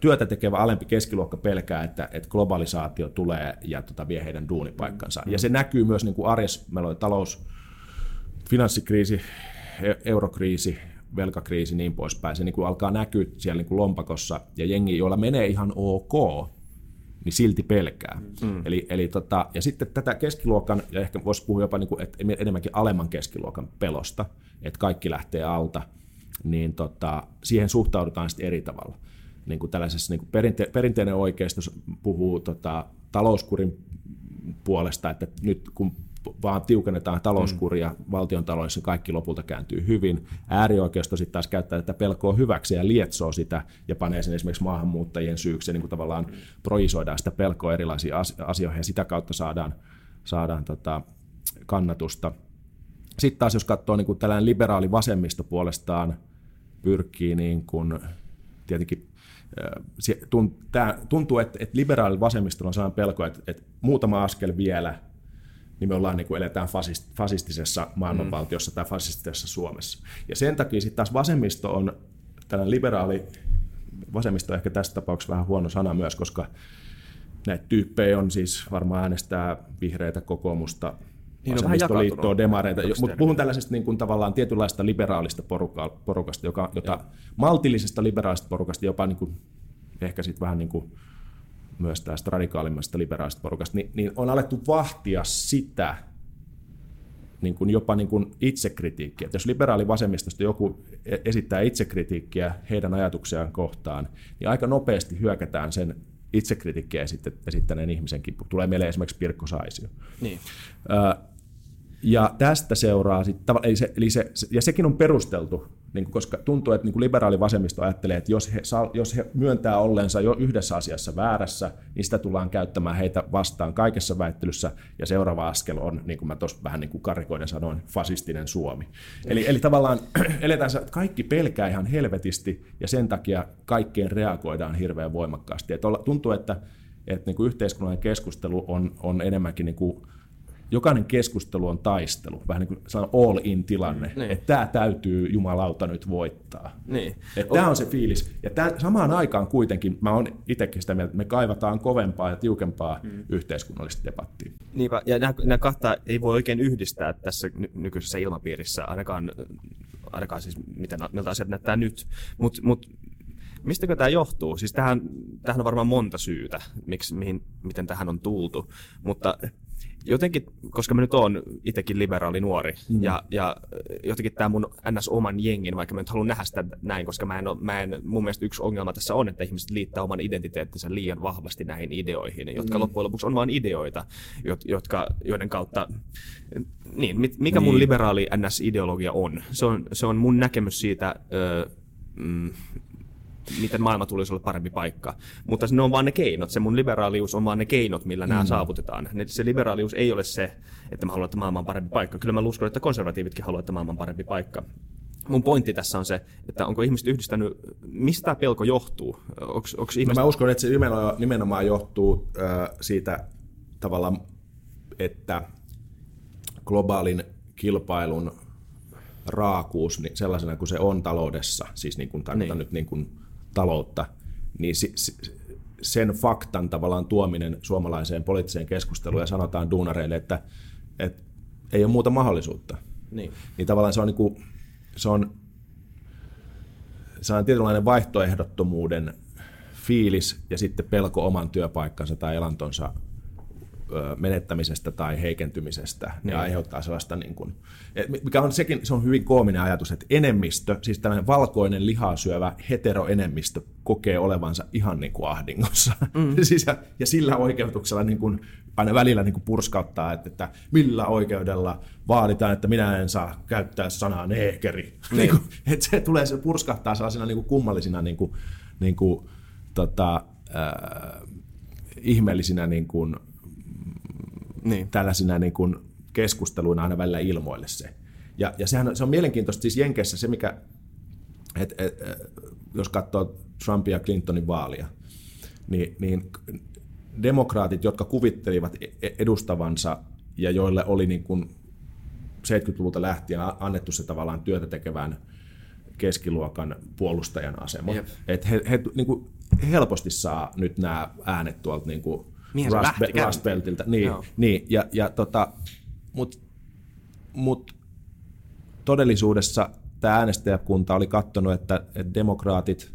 työtä tekevä alempi keskiluokka pelkää, että, että globalisaatio tulee ja tota, vie heidän duunipaikkansa. Mm. Ja se näkyy myös niin kuin arjessa, meillä oli talous, finanssikriisi, eurokriisi, velkakriisi niin poispäin, se niin kuin alkaa näkyä siellä niin kuin lompakossa, ja jengi, joilla menee ihan ok, niin silti pelkää. Mm. Eli, eli tota, ja sitten tätä keskiluokan, ja ehkä voisi puhua jopa niin kuin, että enemmänkin alemman keskiluokan pelosta, että kaikki lähtee alta, niin tota, siihen suhtaudutaan sitten eri tavalla. Niin kuin tällaisessa niin kuin perinte- perinteinen oikeisto puhuu tota, talouskurin puolesta, että nyt kun vaan tiukennetaan talouskuria mm. valtion taloudessa, kaikki lopulta kääntyy hyvin. Äärioikeisto sitten taas käyttää tätä pelkoa hyväksi ja lietsoo sitä ja panee sen esimerkiksi maahanmuuttajien syyksi, niin kuin tavallaan mm. projisoidaan sitä pelkoa erilaisiin asioihin ja sitä kautta saadaan, saadaan tota kannatusta. Sitten taas jos katsoo niin kuin tällainen liberaali vasemmisto puolestaan pyrkii niin kuin, tietenkin tuntuu, että, että liberaali vasemmistolla on sellainen pelko, että, että muutama askel vielä – niin me ollaan niin kuin eletään fasist, fasistisessa maailmanvaltiossa mm. tai fasistisessa Suomessa. Ja sen takia sitten taas vasemmisto on tällainen liberaali vasemmisto on ehkä tässä tapauksessa vähän huono sana myös, koska näitä tyyppejä on siis varmaan äänestää vihreitä kokoomusta,
Niin
vasemmistoliittoa, demareita, mutta puhun tällaisesta niin kuin tavallaan tietynlaista liberaalista poruka, porukasta, joka, jota maltillisesta liberaalista porukasta, jopa niin kuin, ehkä sitten vähän niin kuin myös tästä radikaalimmasta liberaalista porukasta, niin, niin on alettu vahtia sitä, niin kuin jopa niin kuin itsekritiikkiä. Että jos liberaali vasemmistosta joku e- esittää itsekritiikkiä heidän ajatuksiaan kohtaan, niin aika nopeasti hyökätään sen itsekritiikkiä esittäneen ihmisen kimppuun. Tulee mieleen esimerkiksi Pirkko Saisio.
Niin.
Ö, Ja tästä seuraa sitten, eli se, eli se- ja sekin on perusteltu, niin kuin, koska tuntuu, että niin kuin liberaali vasemmisto ajattelee, että jos he, jos he myöntää olleensa jo yhdessä asiassa väärässä, niin sitä tullaan käyttämään heitä vastaan kaikessa väittelyssä, ja seuraava askel on, niin kuin mä tuossa vähän niin kuin karikoiden sanoin, fasistinen Suomi. Eli, eli tavallaan eletään, että kaikki pelkää ihan helvetisti, ja sen takia kaikkeen reagoidaan hirveän voimakkaasti. Että olla, tuntuu, että, että niin kuin yhteiskunnallinen keskustelu on, on enemmänkin niin kuin jokainen keskustelu on taistelu, vähän niin kuin sellainen all-in tilanne,
Niin.
että tämä täytyy jumalauta nyt voittaa.
Niin.
Että tämä on se fiilis. Ja tämän, samaan aikaan kuitenkin, mä oon itsekin sitä mieltä, että me kaivataan kovempaa ja tiukempaa mm. yhteiskunnallista debattia.
Niinpä, ja nämä, nämä kahta ei voi oikein yhdistää tässä ny- nykyisessä ilmapiirissä, ainakaan, ainakaan siis miten, miltä asiat näyttää nyt. Mutta mut, mistäkö tämä johtuu? Siis tähän, tähän on varmaan monta syytä, miksi, mihin, miten tähän on tultu, mutta jotenkin, koska mä nyt oon itsekin liberaali nuori, mm. ja, ja jotenkin tämä mun NS-oman jengin, vaikka mä nyt haluan nähdä sitä näin, koska mä en, oo- mä en, mun mielestä yksi ongelma tässä on, että ihmiset liittää oman identiteettinsä liian vahvasti näihin ideoihin, jotka mm. loppujen lopuksi on vain ideoita, jot- jotka, joiden kautta, niin, mikä mun
Niin.
liberaali NS-ideologia on? Se on, se on mun näkemys siitä, ö, mm, miten maailma tulisi olla parempi paikka. Mutta ne on vaan ne keinot. Se mun liberaalius on vaan ne keinot, millä nämä saavutetaan. Ne- Se liberaalius ei ole se, että mä haluan, että maailma on parempi paikka. Kyllä mä uskon, että konservatiivitkin haluavat, että maailma on parempi paikka. Mun pointti tässä on se, että onko ihmiset yhdistänyt, mistä tämä pelko johtuu? Onko
No
ihmiset...
mä uskon, että se nimenomaan, nimenomaan johtuu äh, siitä tavallaan, että globaalin kilpailun raakuus niin sellaisena kuin se on taloudessa, siis niin kuin
Niin.
nyt niin kuin taloutta, niin si, si, sen faktan tavallaan tuominen suomalaiseen poliittiseen keskusteluun ja sanotaan duunareille, että, että ei ole muuta mahdollisuutta.
Niin.
Niin tavallaan se on, niin kuin, se on, se on tietynlainen vaihtoehdottomuuden fiilis ja sitten pelko oman työpaikkansa tai elantonsa menettämisestä tai heikentymisestä. Ne aiheuttaa sellaista, niin kuin, et mikä on sekin, se on hyvin koominen ajatus, että enemmistö, siis tällainen valkoinen lihaa syövä heteroenemmistö kokee olevansa ihan niin kuin ahdingossa. Mm. siis ja, ja sillä oikeutuksella niin kuin, aina välillä niin kuin purskauttaa, että, että millä oikeudella vaaditaan, että minä en saa käyttää sanaa neekeri. Niin. kuin, että se tulee, se purskahtaa sellaisena niin kuin kummallisina niin kuin, niin kuin, tota, äh, ihmeellisinä niin kuin,
Niin.
tällaisina niin kuin keskusteluina aina välillä ilmoille se. Ja, ja sehän on, se on mielenkiintoista siis Jenkeissä se, mikä, et, et, et, jos katsoo Trumpin ja Clintonin vaalia, niin, niin demokraatit, jotka kuvittelivat e- edustavansa ja joille oli niin kuin 70-luvulta lähtien annettu se tavallaan työtä tekevään keskiluokan puolustajan asema.
Jep.
Että he, he niin kuin helposti saa nyt nämä äänet tuolta niin kuin
Mihin se
Rust,
käyntiin?
Rust Beltiltä. Niin,
Joo.
niin ja, ja tota, mutta mut todellisuudessa tämä äänestäjäkunta oli katsonut, että, että demokraatit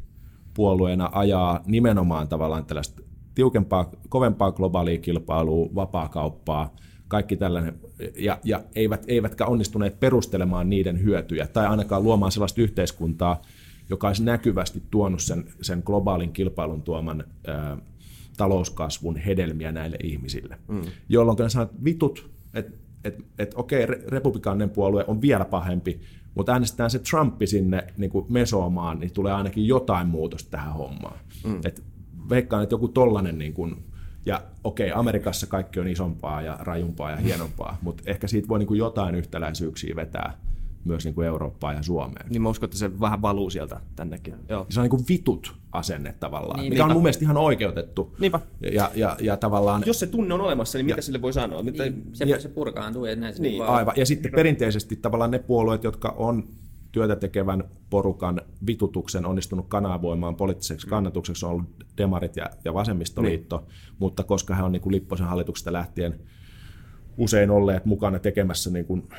puolueena ajaa nimenomaan tavallaan tällaista tiukempaa, kovempaa globaalia kilpailua, vapaakauppaa, kaikki tällainen, ja, ja eivät, eivätkä onnistuneet perustelemaan niiden hyötyjä, tai ainakaan luomaan sellaista yhteiskuntaa, joka olisi näkyvästi tuonut sen, sen globaalin kilpailun tuoman ää, talouskasvun hedelmiä näille ihmisille. Mm. Jolloin ne sanoo, että vitut, että et, et, okei, re- republikaaninen puolue on vielä pahempi, mutta äänestetään se Trumpi sinne niin kuin mesoamaan, niin tulee ainakin jotain muutosta tähän hommaan. Mm. Et veikkaan, että joku tollanen, niin kuin, ja okei, Amerikassa kaikki on isompaa ja rajumpaa ja hienompaa, mutta ehkä siitä voi niin kuin jotain yhtäläisyyksiä vetää myös niin kuin Eurooppaan ja Suomeen.
Niin mä uskon, että se vähän valuu sieltä tännekin. Joo.
Se on niin kuin vitut asenne tavallaan,
Niin,
mikä on
niinpä.
mun mielestä ihan oikeutettu.
Niinpä.
Ja, ja, ja tavallaan...
Jos se tunne on olemassa, niin mitä sille voi sanoa? Mitä...
Niin, se,
Ja-
se purkaantuu ja näin se
Niin,
niin, vaan
Aivan. Ja sitten perinteisesti tavallaan ne puolueet, jotka on työtä tekevän porukan vitutuksen onnistunut kanavoimaan poliittiseksi kannatukseksi on ollut demarit ja, ja vasemmistoliitto, niin. mutta koska he on niin kuin Lipposen hallituksesta lähtien usein olleet mukana tekemässä niin kuin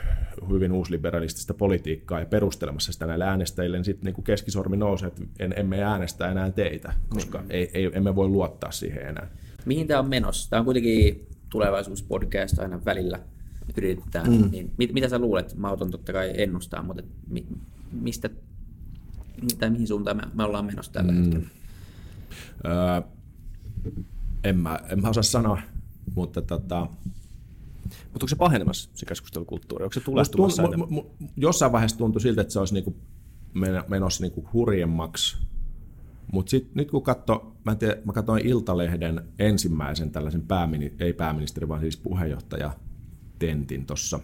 hyvin uusliberalistista politiikkaa ja perustelemassa sitä näille äänestäjille, niin sitten niin keskisormi nousee, että en, emme äänestä enää teitä, koska mm. ei, ei, emme voi luottaa siihen enää.
Mihin tämä on menossa? Tämä on kuitenkin tulevaisuuspodcast aina välillä yritetään. Mm. Niin, mit, mitä sä luulet? Mä otan totta kai ennustaa, mutta mi, mistä tai mihin suuntaan me, me ollaan menossa tällä mm. hetkellä?
Öö, en, mä, en mä osaa sanoa, mutta tota,
mutta onko se pahenemassa se keskustelukulttuuri? Onko se tulehtumassa tunt,
m- m- Jossain vaiheessa tuntui siltä, että se olisi niinku menossa niinku hurjemmaksi. Mutta nyt kun katso, mä, tiedä, mä katsoin Iltalehden ensimmäisen tällaisen päämini, ei pääministeri, vaan siis puheenjohtaja Tentin tuossa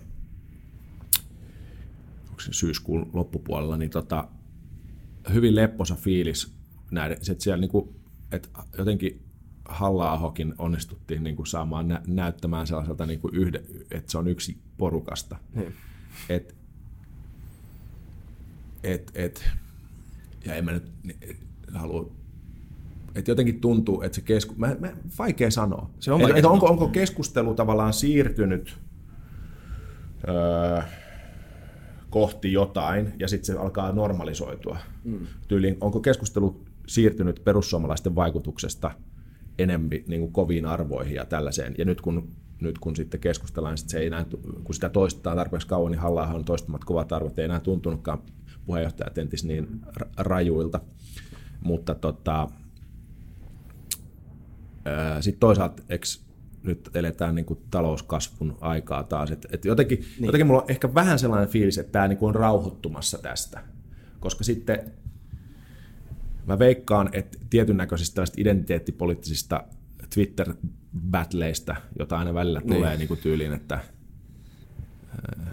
syyskuun loppupuolella, niin tota, hyvin lepposa fiilis näiden, että siellä niinku, että jotenkin halla onnistuttiin niin kuin saamaan nä- näyttämään sellaiselta, niin kuin yhde, että se on yksi porukasta. Hmm. Et, et, et, ja en mä nyt et, halua että jotenkin tuntuu, että se kesku... Mä, mä, vaikea sanoa. Se on et, et onko, onko keskustelu tavallaan siirtynyt öö, kohti jotain ja sitten se alkaa normalisoitua. Mm. Tyyliin, onko keskustelu siirtynyt perussuomalaisten vaikutuksesta – enempi niin kuin koviin arvoihin ja tällaiseen. Ja nyt kun, nyt kun sitten keskustellaan, niin se ei enää, kun sitä toistetaan tarpeeksi kauan, niin halla on toistamat kovat arvot, ei enää tuntunutkaan puheenjohtajat entis niin rajuilta. Mutta tota, sitten toisaalta, eks, nyt eletään niin kuin talouskasvun aikaa taas. Et, et jotenkin, niin. jotenkin mulla on ehkä vähän sellainen fiilis, että tämä niin on rauhoittumassa tästä. Koska sitten Mä veikkaan, että tietyn näköisistä identiteettipoliittisista Twitter-battleista, jota aina välillä niin. tulee niin kuin tyyliin, että äh,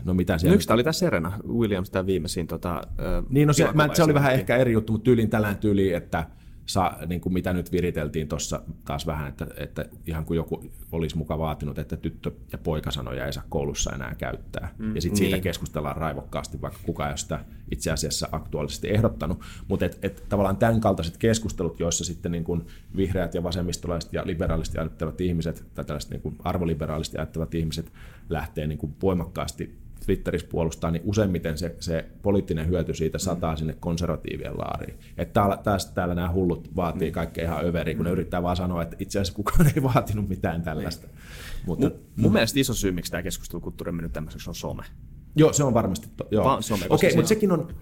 No mitä siellä?
Yksi oli tässä Serena Williams, tämä viimeisin. Tota,
niin, no se, mä, se oli vähän ehkä eri juttu, mutta tyyliin tällainen tyyli, että sa, niin kuin mitä nyt viriteltiin tuossa taas vähän, että, että ihan kuin joku olisi muka vaatinut, että tyttö- ja poikasanoja ei saa koulussa enää käyttää. Mm, ja sitten niin. siitä keskustellaan raivokkaasti, vaikka kukaan ei ole sitä itse asiassa aktuaalisesti ehdottanut. Mutta et, et, tavallaan tämän kaltaiset keskustelut, joissa sitten niin kuin vihreät ja vasemmistolaiset ja liberaalisti ajattelevat ihmiset, tai tällaiset niin kuin arvoliberaalisti ajattelevat ihmiset lähtee niin kuin voimakkaasti Twitterissä puolustaa, niin useimmiten se, se poliittinen hyöty siitä sataa mm. sinne konservatiivien laariin. Että täällä, tästä, täällä nämä hullut vaatii mm. kaikkea ihan överiä, kun ne yrittää vaan sanoa, että itse asiassa kukaan ei vaatinut mitään tällaista. Niin.
Mutta, mun, mun mielestä iso syy, miksi tämä keskustelukulttuuri on mennyt tämmöiseksi, on some.
Joo, se on varmasti. To, joo. Okei, okay, mutta sekin on,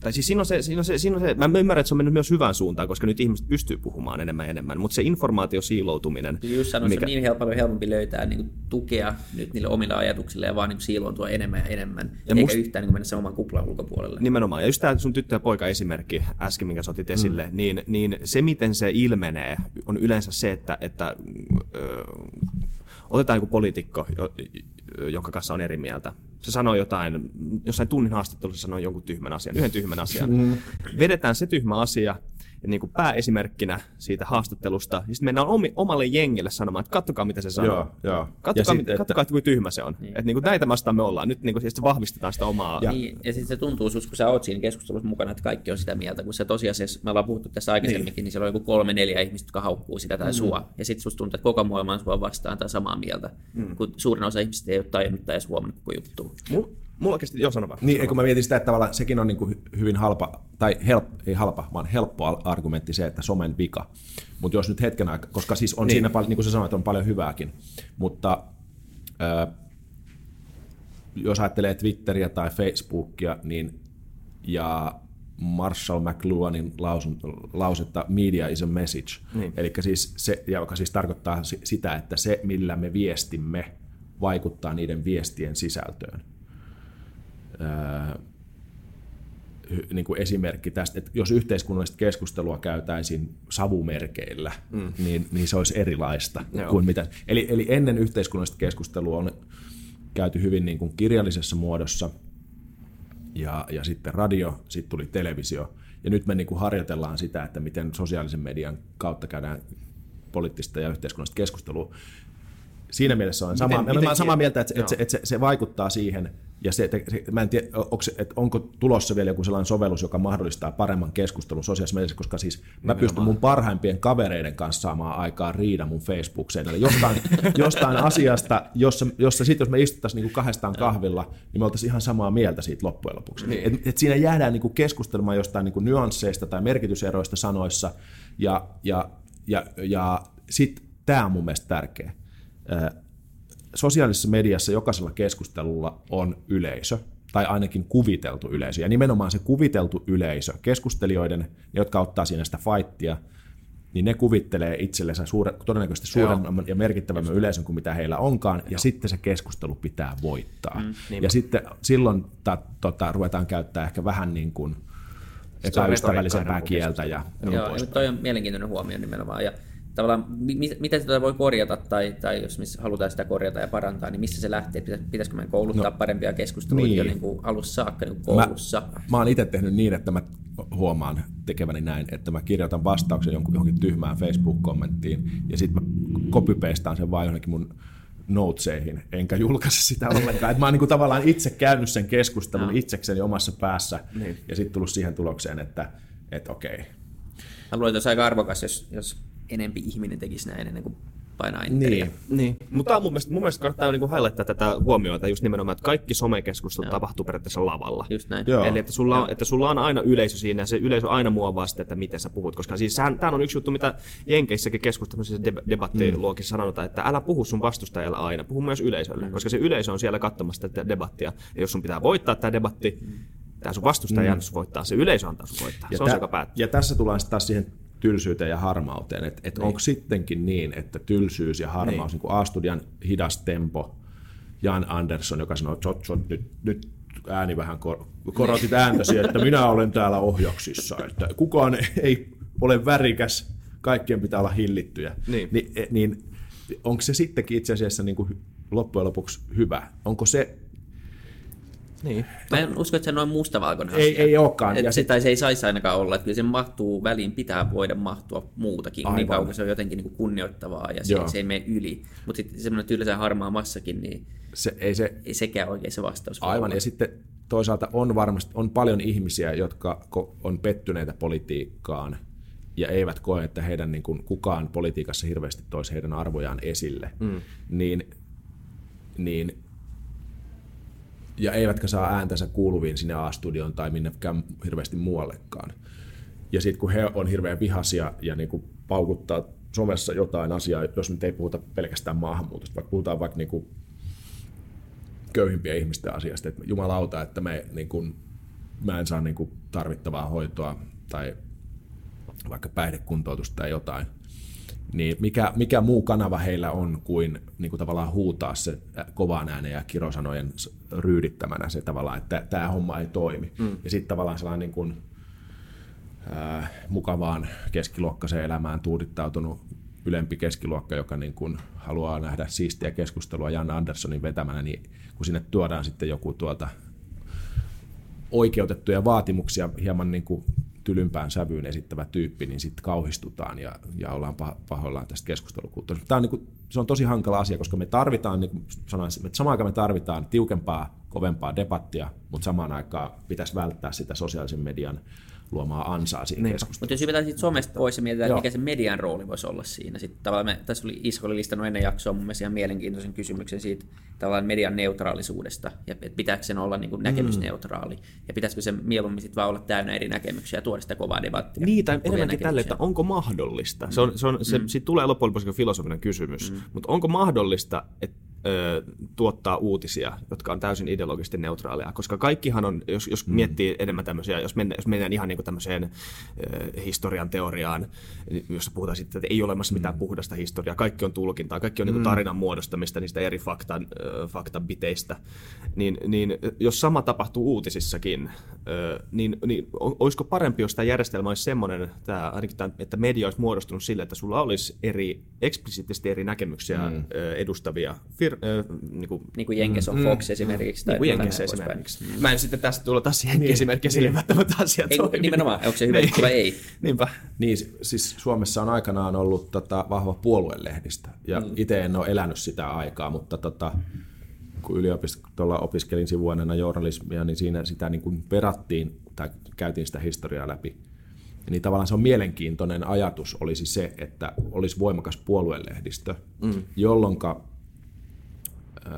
tai siis siinä on se, siinä on se, siinä on se, mä ymmärrän, että se on mennyt myös hyvään suuntaan, koska nyt ihmiset pystyy puhumaan enemmän ja enemmän, mutta se informaatio siiloutuminen.
Just sanoin, mikä... se on niin helppo, helpompi löytää niin kuin, tukea nyt niille omille ajatuksille ja vaan niin siiloutua enemmän ja enemmän, ja eikä must... yhtään niin mennä sen oman kuplan ulkopuolelle.
Nimenomaan, ja just tämä sun tyttö ja poika esimerkki äsken, minkä sä otit esille, mm. niin, niin se miten se ilmenee on yleensä se, että, että ö, otetaan joku poliitikko, jonka kanssa on eri mieltä. Se sanoo jotain, jossain tunnin haastattelussa sanoo jonkun tyhmän asian, yhden tyhmän asian. Mm. Vedetään se tyhmä asia niin kuin pääesimerkkinä siitä haastattelusta. Ja sitten mennään omi, omalle jengille sanomaan, että kattokaa mitä se sanoo. Joo, joo. Kattokaa, sit, että... kattokaa, kuinka tyhmä se on. Niin. Että niin kuin näitä vastaan me ollaan. Nyt niin kuin, sitten vahvistetaan sitä omaa...
Ja, niin, ja sitten se tuntuu kun sä oot siinä keskustelussa mukana, että kaikki on sitä mieltä. Kun se tosiasiassa, me ollaan puhuttu tässä aikaisemminkin, niin, niin siellä on joku kolme, neljä ihmistä, jotka haukkuu sitä tai mm. sua. Ja sitten susta tuntuu, että koko maailma on sua vastaan tai samaa mieltä. Mm. Kun suurin osa ihmistä ei ole tajunnut tai edes huomannut koko juttu.
Mulla kesti, joo sano vaan.
Niin, kun mä mietin sitä, että tavallaan sekin on niin kuin hyvin halpa, tai help, ei halpa, vaan helppo argumentti se, että somen vika. Mutta jos nyt hetken aikaa, koska siis on niin. siinä paljon, niin kuin sä sanoit, on paljon hyvääkin, mutta äh, jos ajattelee Twitteriä tai Facebookia, niin ja Marshall McLuhanin lausun, lausetta media is a message, niin. eli siis se, joka siis tarkoittaa sitä, että se, millä me viestimme, vaikuttaa niiden viestien sisältöön niin kuin esimerkki tästä, että jos yhteiskunnallista keskustelua käytäisiin savumerkeillä, mm. niin, niin se olisi erilaista Joo. kuin mitä. Eli, eli ennen yhteiskunnallista keskustelua on käyty hyvin niin kuin kirjallisessa muodossa, ja, ja sitten radio, sitten tuli televisio, ja nyt me niin kuin harjoitellaan sitä, että miten sosiaalisen median kautta käydään poliittista ja yhteiskunnallista keskustelua. Siinä mielessä on sama, miten, miten, samaa mieltä, että, että, se, että se, se vaikuttaa siihen, Ja se, se, mä en tiedä, onko, se, että onko tulossa vielä joku sellainen sovellus, joka mahdollistaa paremman keskustelun sosiaalisessa mediassa, koska siis mä Nimenomaan. pystyn mun parhaimpien kavereiden kanssa saamaan aikaan riida mun Facebook-seinälle jostain, jostain asiasta, jossa, jossa sit, jos me istuttaisiin niin kahdestaan kahvilla, niin me oltaisiin ihan samaa mieltä siitä loppujen lopuksi. Niin. Et, et siinä jäädään niin keskustelemaan jostain niin nyansseista tai merkityseroista sanoissa, ja, ja, ja, ja sitten tämä on mun mielestä tärkeä sosiaalisessa mediassa jokaisella keskustelulla on yleisö, tai ainakin kuviteltu yleisö. Ja nimenomaan se kuviteltu yleisö, keskustelijoiden, jotka ottaa siinä sitä fightia, niin ne kuvittelee itsellensä suure, todennäköisesti suuremman Joo. ja merkittävämmän yleisön kuin mitä heillä onkaan, Joo. ja sitten se keskustelu pitää voittaa. Mm, niin ja sitten silloin ta, tota, ruvetaan käyttää ehkä vähän niin kuin epäystävällisempää kieltä. Ja
Joo, ja toi on mielenkiintoinen huomio nimenomaan. Ja tavallaan, mi- miten sitä voi korjata tai, tai jos missä halutaan sitä korjata ja parantaa, niin missä se lähtee? Pitäisikö meidän kouluttaa no, parempia keskusteluja niin. jo niin kuin alussa saakka niin kuin koulussa?
Mä, mä oon itse tehnyt niin, että mä huomaan tekeväni näin, että mä kirjoitan vastauksen johonkin tyhmään Facebook-kommenttiin ja sitten mä copypastaan sen vaan johonkin mun noteseihin, enkä julkaise sitä ollenkaan. Et mä oon niin tavallaan itse käynyt sen keskustelun no. itsekseni omassa päässä niin. ja sitten tullut siihen tulokseen, että, että okei.
Mä luulen, että olisi aika arvokas, jos, jos enempi ihminen tekisi näin ennen kuin painaa enteriä.
Niin, niin. mutta mun mielestä, mun mielestä kannattaa niin highlighttaa tätä huomioita just nimenomaan, että kaikki somekeskustelu Joo. tapahtuu periaatteessa lavalla.
Just näin.
Joo. Eli että sulla, on, että sulla on aina yleisö siinä ja se yleisö aina muovaa sitä, että miten sä puhut. Koska siis tämä on yksi juttu, mitä Jenkeissäkin keskustelussa debattiluokissa mm. sanotaan, että älä puhu sun vastustajalle aina, puhu myös yleisölle. Mm. Koska se yleisö on siellä katsomassa tätä debattia. Ja jos sun pitää voittaa tämä debatti, mm. tämä sun vastustaja mm. voittaa, se yleisö antaa sun voittaa. Ja se on tä- se, joka päättää.
Ja tässä tullaan taas siihen tylsyyteen ja harmauteen. Että et niin. onko sittenkin niin, että tylsyys ja harmaus, niin, niin kuin A-studian hidas tempo, Jan Andersson, joka sanoi, että nyt, nyt ääni vähän kor- korotit ääntäsi, että minä olen täällä ohjaksissa, että kukaan ei ole värikäs, kaikkien pitää olla hillittyjä. Niin, Ni, niin onko se sittenkin itse asiassa niin kuin loppujen lopuksi hyvä? Onko se
niin. Mä en usko, että se on noin mustavalkoinen
ei, asia. Ei olekaan.
Et ja se, tai se ei saisi ainakaan olla, että kyllä se mahtuu väliin, pitää voida mahtua muutakin, niin Aivan. niin kauan kun se on jotenkin niin kuin kunnioittavaa ja se, se ei mene yli. Mutta sitten semmoinen tylsä harmaa massakin, niin se, ei, se, ei sekään oikein se vastaus.
Aivan, ja sitten toisaalta on varmasti on paljon ihmisiä, jotka on pettyneitä politiikkaan ja eivät koe, että heidän niin kuin, kukaan politiikassa hirveästi toisi heidän arvojaan esille, mm. niin, niin ja eivätkä saa ääntänsä kuuluviin sinne A-studioon tai minnekään hirveästi muuallekaan. Ja sitten kun he on hirveän vihaisia ja niin kuin paukuttaa somessa jotain asiaa, jos nyt ei puhuta pelkästään maahanmuutosta, vaikka puhutaan vaikka niin kuin köyhimpien ihmisten asiasta, että jumalauta, että me, niin kuin, mä en saa niin kuin tarvittavaa hoitoa tai vaikka päihdekuntoutusta tai jotain, niin mikä, mikä muu kanava heillä on kuin, niin kuin tavallaan huutaa se kovaan ääneen ja kirosanojen ryydittämänä se tavallaan, että tämä homma ei toimi. Mm. Ja sitten tavallaan sellainen niin kuin, äh, mukavaan keskiluokkaiseen elämään tuudittautunut ylempi keskiluokka, joka niin kuin haluaa nähdä siistiä keskustelua Jan Anderssonin vetämänä, niin kun sinne tuodaan sitten joku tuolta oikeutettuja vaatimuksia hieman niin kuin tylympään sävyyn esittävä tyyppi, niin sitten kauhistutaan ja, ja ollaan pahoillaan tästä keskustelukulttuurista. Tämä on, niin kuin, se on tosi hankala asia, koska me tarvitaan, niin kuin sanoisin, että samaan aikaan me tarvitaan tiukempaa, kovempaa debattia, mutta samaan aikaan pitäisi välttää sitä sosiaalisen median luomaan ansaa siinä niin. keskustelussa.
Mutta jos hypätään sitten somesta pois ja mietitään, mikä se median rooli voisi olla siinä. Sitten tavallaan me, tässä oli Isko oli listannut ennen jaksoa mun mielestä ihan mielenkiintoisen kysymyksen siitä tavallaan median neutraalisuudesta ja että pitääkö sen olla niin kuin näkemysneutraali mm. ja pitäisikö se mieluummin sitten vaan olla täynnä eri näkemyksiä ja tuoda sitä kovaa debattia.
Niin, tai enemmänkin tälle, että onko mahdollista. Se, on, se, on, se mm. siitä tulee loppujen lopuksi filosofinen kysymys, mm. mutta onko mahdollista, että ö, tuottaa uutisia, jotka on täysin ideologisesti neutraaleja, koska kaikkihan on, jos, jos mm. miettii enemmän tämmöisiä, jos mennään, jos mennään ihan niin kuin tämmöiseen ö, historian teoriaan, jossa puhutaan sitten, että ei ole olemassa mitään mm. puhdasta historiaa, kaikki on tulkintaa, kaikki on mm. niin kuin tarinan muodostamista niistä eri faktan, ö, faktabiteistä, niin, niin jos sama tapahtuu uutisissakin, ö, niin, niin olisiko parempi, jos tämä järjestelmä olisi semmoinen, tämä, ainakin tämä, että media olisi muodostunut sille, että sulla olisi eri, eksplisiittisesti eri näkemyksiä mm. edustavia fir- fir, äh,
niin kuin, niin kuin Jenkes on mm. Fox mm, esimerkiksi. Tai
niin kuin Jenkes esimerkiksi. Mm. Mä en sitten tästä tulla taas Jenkes niin. esimerkiksi, sillä välttämättä asia
ei, Nimenomaan, onko se hyvä niin. vai ei?
Niinpä.
Niin, siis Suomessa on aikanaan ollut tota, vahva puoluelehdistä, ja mm. itse en ole elänyt sitä aikaa, mutta tota, kun yliopistolla opiskelin sivuaineena journalismia, niin siinä sitä niin kuin perattiin tai käytiin sitä historiaa läpi. Niin tavallaan se on mielenkiintoinen ajatus olisi se, että olisi voimakas puoluelehdistö, mm. jolloin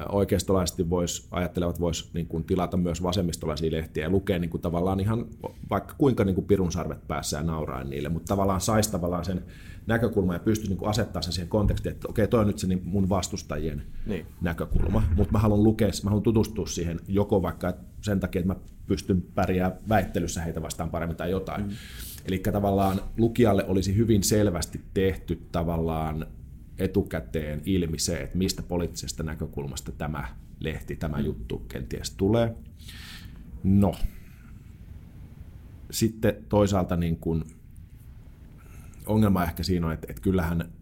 oikeistolaisesti vois, ajattelevat vois niin kuin tilata myös vasemmistolaisia lehtiä ja lukea niin kuin tavallaan ihan vaikka kuinka niin kuin pirun sarvet päässä ja nauraa niille, mutta tavallaan saisi tavallaan sen näkökulman ja pystyisi niin kuin asettaa sen siihen kontekstiin, että okei, toi on nyt se niin mun vastustajien niin. näkökulma, mutta mä haluan lukea, mä haluan tutustua siihen joko vaikka sen takia, että mä pystyn pärjää väittelyssä heitä vastaan paremmin tai jotain. Mm. Eli tavallaan lukijalle olisi hyvin selvästi tehty tavallaan etukäteen ilmi se, että mistä poliittisesta näkökulmasta tämä lehti, tämä mm. juttu kenties tulee. No, sitten toisaalta niin kuin, ongelma ehkä siinä on, että, että kyllähän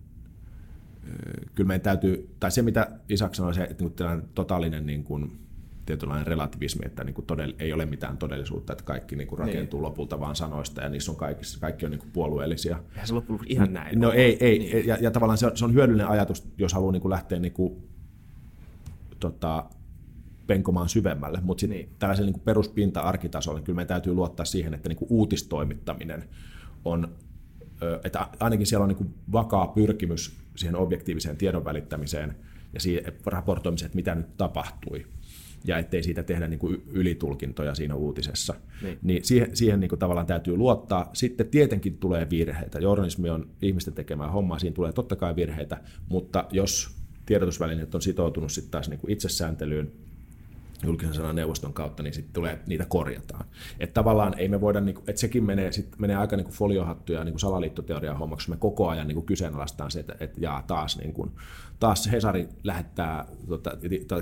kyllä meidän täytyy, tai se mitä Isak sanoi, se, että niin totaalinen niin kuin, tietynlainen relativismi, että niin kuin todell, ei ole mitään todellisuutta, että kaikki niin kuin rakentuu niin. lopulta vaan sanoista ja niissä on kaikissa, kaikki on niin kuin puolueellisia.
Eihän se lopulta ihan näin.
No ei, ei niin. ja, ja tavallaan se on, se on hyödyllinen ajatus, jos haluaa niin kuin lähteä niin kuin, tota, penkomaan syvemmälle, mutta niin. tällaisen niin peruspinta-arkitasolla niin kyllä meidän täytyy luottaa siihen, että niin kuin uutistoimittaminen on, että ainakin siellä on niin kuin vakaa pyrkimys siihen objektiiviseen tiedon välittämiseen ja siihen raportoimiseen, että mitä nyt tapahtui ja ettei siitä tehdä niin kuin ylitulkintoja siinä uutisessa. Niin, niin siihen, siihen niin kuin tavallaan täytyy luottaa. Sitten tietenkin tulee virheitä. Journalismi on ihmisten tekemää hommaa, siinä tulee totta kai virheitä, mutta jos tiedotusvälineet on sitoutunut sitten taas niin kuin itsesääntelyyn, julkisen sanan neuvoston kautta, niin sitten tulee, niitä korjataan. Että tavallaan ei me voida, niinku, että sekin menee, sit menee aika niin foliohattuja ja niin salaliittoteorian hommaksi, me koko ajan niin kyseenalaistaan se, että, että jaa, taas, niin kuin, taas Hesari lähettää, tota,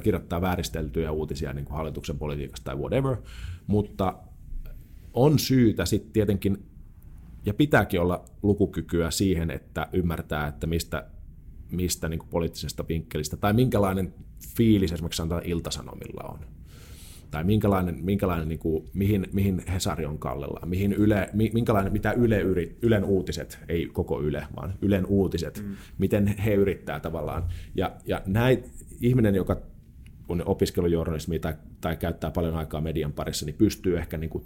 kirjoittaa vääristeltyjä uutisia niin kuin hallituksen politiikasta tai whatever, mutta on syytä sitten tietenkin, ja pitääkin olla lukukykyä siihen, että ymmärtää, että mistä mistä niin kuin poliittisesta vinkkelistä, tai minkälainen fiilis esimerkiksi sanotaan iltasanomilla on. Tai minkälainen, minkälainen niin kuin, mihin, mihin Hesari on kallella, mihin yle, minkälainen, mitä Yle yrit, Ylen uutiset, ei koko Yle, vaan Ylen uutiset, mm. miten he yrittää tavallaan. Ja, ja näin, ihminen, joka on opiskelujournalismi tai, tai käyttää paljon aikaa median parissa, niin pystyy ehkä niin kuin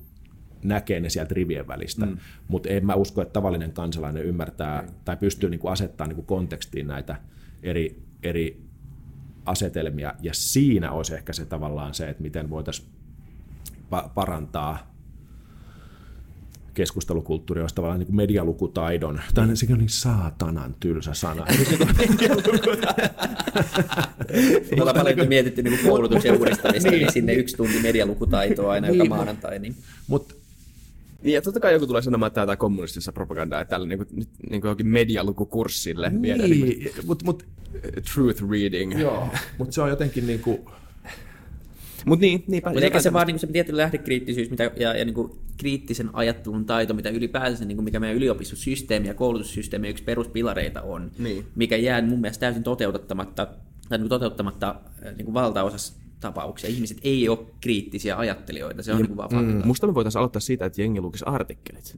näkee ne sieltä rivien välistä, mm. mutta en mä usko, että tavallinen kansalainen ymmärtää mm. tai pystyy niin kuin asettaa niin kuin kontekstiin näitä eri, eri asetelmia, ja siinä olisi ehkä se tavallaan se, että miten voitaisiin pa- parantaa keskustelukulttuuri olisi tavallaan niin kuin medialukutaidon. Tämä sekin on niin saatanan tylsä sana.
Me ollaan paljon mietitty niin koulutuksen uudistamista, niin. niin sinne yksi tunti medialukutaitoa aina niin, joka maanantai. Niin.
Mutta niin, ja totta kai joku tulee sanomaan, että tämä on kommunistista propagandaa, että tällä niin kuin, niin kuin jokin medialukukurssille niin, viedään. Niin,
mutta mut,
truth reading.
Joo, mutta se on jotenkin niin kuin,
Mut niin, niinpä. Mutta eikä se vaan niin se tietty lähdekriittisyys mitä, ja, ja niin kuin kriittisen ajattelun taito, mitä ylipäänsä, niin kuin mikä meidän yliopistosysteemi ja koulutussysteemi yksi peruspilareita on, niin. mikä jää mun mielestä täysin toteuttamatta, tai niin kuin toteuttamatta niin kuin valtaosassa tapauksia. Ihmiset ei ole kriittisiä ajattelijoita, se on ja, niin vaan
mm, Musta me voitaisiin aloittaa siitä, että jengi lukisi artikkelit.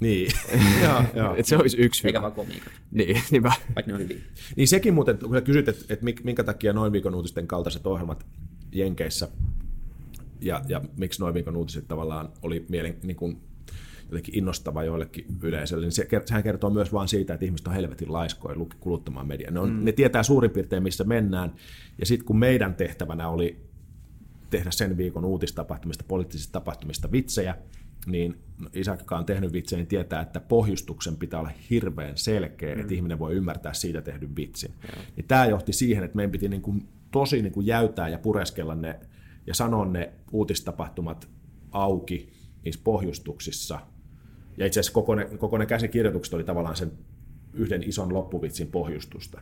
Niin.
joo, joo. Et se olisi yksi
Eikä vaan komiikat.
Niin, niinpä.
Vaikka ne on hyviä.
Niin sekin muuten, kun sä kysyt, että, että minkä takia noin viikon uutisten kaltaiset ohjelmat Jenkeissä ja, ja miksi noin viikon uutiset tavallaan oli mielen, niin kuin jotenkin innostava joillekin yleisölle, niin se, sehän kertoo myös vain siitä, että ihmiset on helvetin laiskoja kuluttamaan mediaa. Ne, on, mm. ne tietää suurin piirtein, missä mennään, ja sitten kun meidän tehtävänä oli tehdä sen viikon uutistapahtumista, poliittisista tapahtumista vitsejä, niin Isakka on tehnyt vitsejä, niin tietää, että pohjustuksen pitää olla hirveän selkeä, mm. että ihminen voi ymmärtää siitä tehdyn vitsin. Mm. Niin tämä johti siihen, että meidän piti niin kuin tosi niin kuin jäytää ja pureskella ne ja sanoa ne uutistapahtumat auki niissä pohjustuksissa. Ja itse asiassa koko ne, koko ne käsikirjoitukset oli tavallaan sen yhden ison loppuvitsin pohjustusta,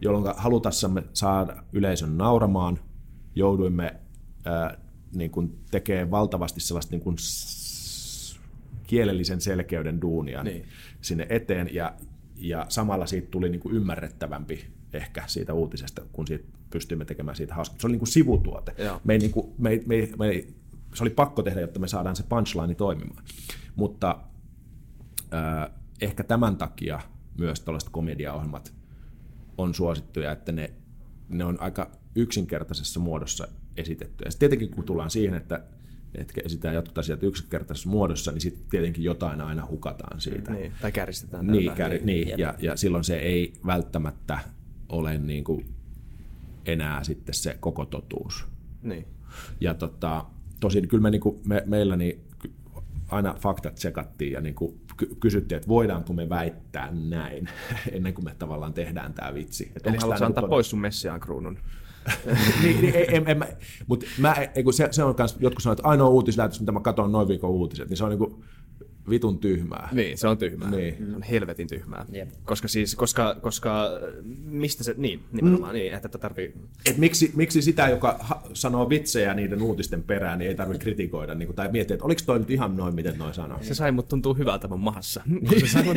jolloin halutassamme saada yleisön nauramaan, jouduimme ää, niin kuin tekee valtavasti sellaista niin kuin kielellisen selkeyden duunia niin. sinne eteen, ja, ja samalla siitä tuli niin kuin ymmärrettävämpi ehkä siitä uutisesta, kun siitä pystyimme tekemään siitä hauskaa. Se oli niin kuin sivutuote. Me ei, niin kuin, me, me, me se oli pakko tehdä, jotta me saadaan se punchline toimimaan. Mutta äh, ehkä tämän takia myös tällaiset komediaohjelmat on suosittuja, että ne, ne on aika yksinkertaisessa muodossa esitetty. Ja tietenkin kun tullaan siihen, että että esitetään jotkut asiat yksinkertaisessa muodossa, niin sitten tietenkin jotain aina hukataan siitä.
Niin, tai kärjistetään.
Niin, kär, niin ja, ja silloin se ei välttämättä ole niin kuin enää sitten se koko totuus.
Niin.
Ja tota, tosin kyllä me, niin kuin, me, meillä niin aina faktat tsekattiin ja niin kuin ky- kysyttiin, että voidaanko me väittää näin, ennen kuin me tavallaan tehdään tämä vitsi. Että
Eli haluatko
tää
antaa
niinku-
pois sun Messiaan kruunun?
niin, niin, en, en, mä, mutta mä, se, se on kans, jotkut sanoo, että ainoa uutislähetys, mitä mä katson noin viikon uutiset, niin se on niinku vitun tyhmää.
Niin, se on tyhmää.
Niin.
Se on helvetin tyhmää.
Jep.
Koska siis, koska, koska mistä se, niin, nimenomaan mm. niin, että tätä tarvii,
Et miksi, miksi sitä, joka ha- sanoo vitsejä niiden uutisten perään, niin ei tarvitse kritikoida, niin kuin, tai miettiä, että oliko toi nyt ihan noin, miten noin sanoo.
se sai mut tuntuu hyvältä mun mahassa.
Se sai mut-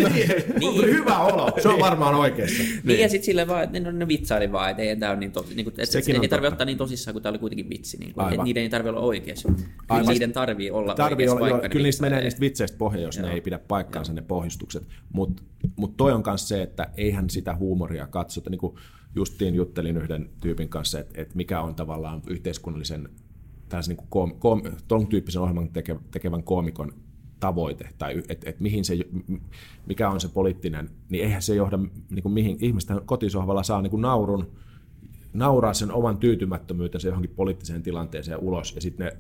Mulla tuli hyvä olo, se on varmaan oikeassa.
Niin, ja sitten silleen vaan, että ne, ne vitsaili vaan, että ei tämä on niin tosi, niin kuin, että
Sekin
ei tarvitse ottaa niin tosissaan, kun tämä oli kuitenkin vitsi. Niin kuin, niiden ei tarvitse olla oikeassa. Kyllä niiden tarvii olla
Tarvii
oikeassa,
olla, joo,
vaikka ne
kyllä niistä menee niistä vitseistä pohja, jos ne
Joo.
ei pidä paikkaansa ne pohjustukset. Mutta mut toi on myös se, että eihän sitä huumoria katsota. Niin kuin justiin juttelin yhden tyypin kanssa, että, että mikä on tavallaan yhteiskunnallisen tällaisen niin kuin koom, koom, ton tyyppisen ohjelman teke, tekevän koomikon tavoite, tai että et mihin se, mikä on se poliittinen, niin eihän se johda niin kuin mihin. Ihmistä kotisohvalla saa niin kuin naurun, nauraa sen oman tyytymättömyytensä johonkin poliittiseen tilanteeseen ulos, ja sitten ne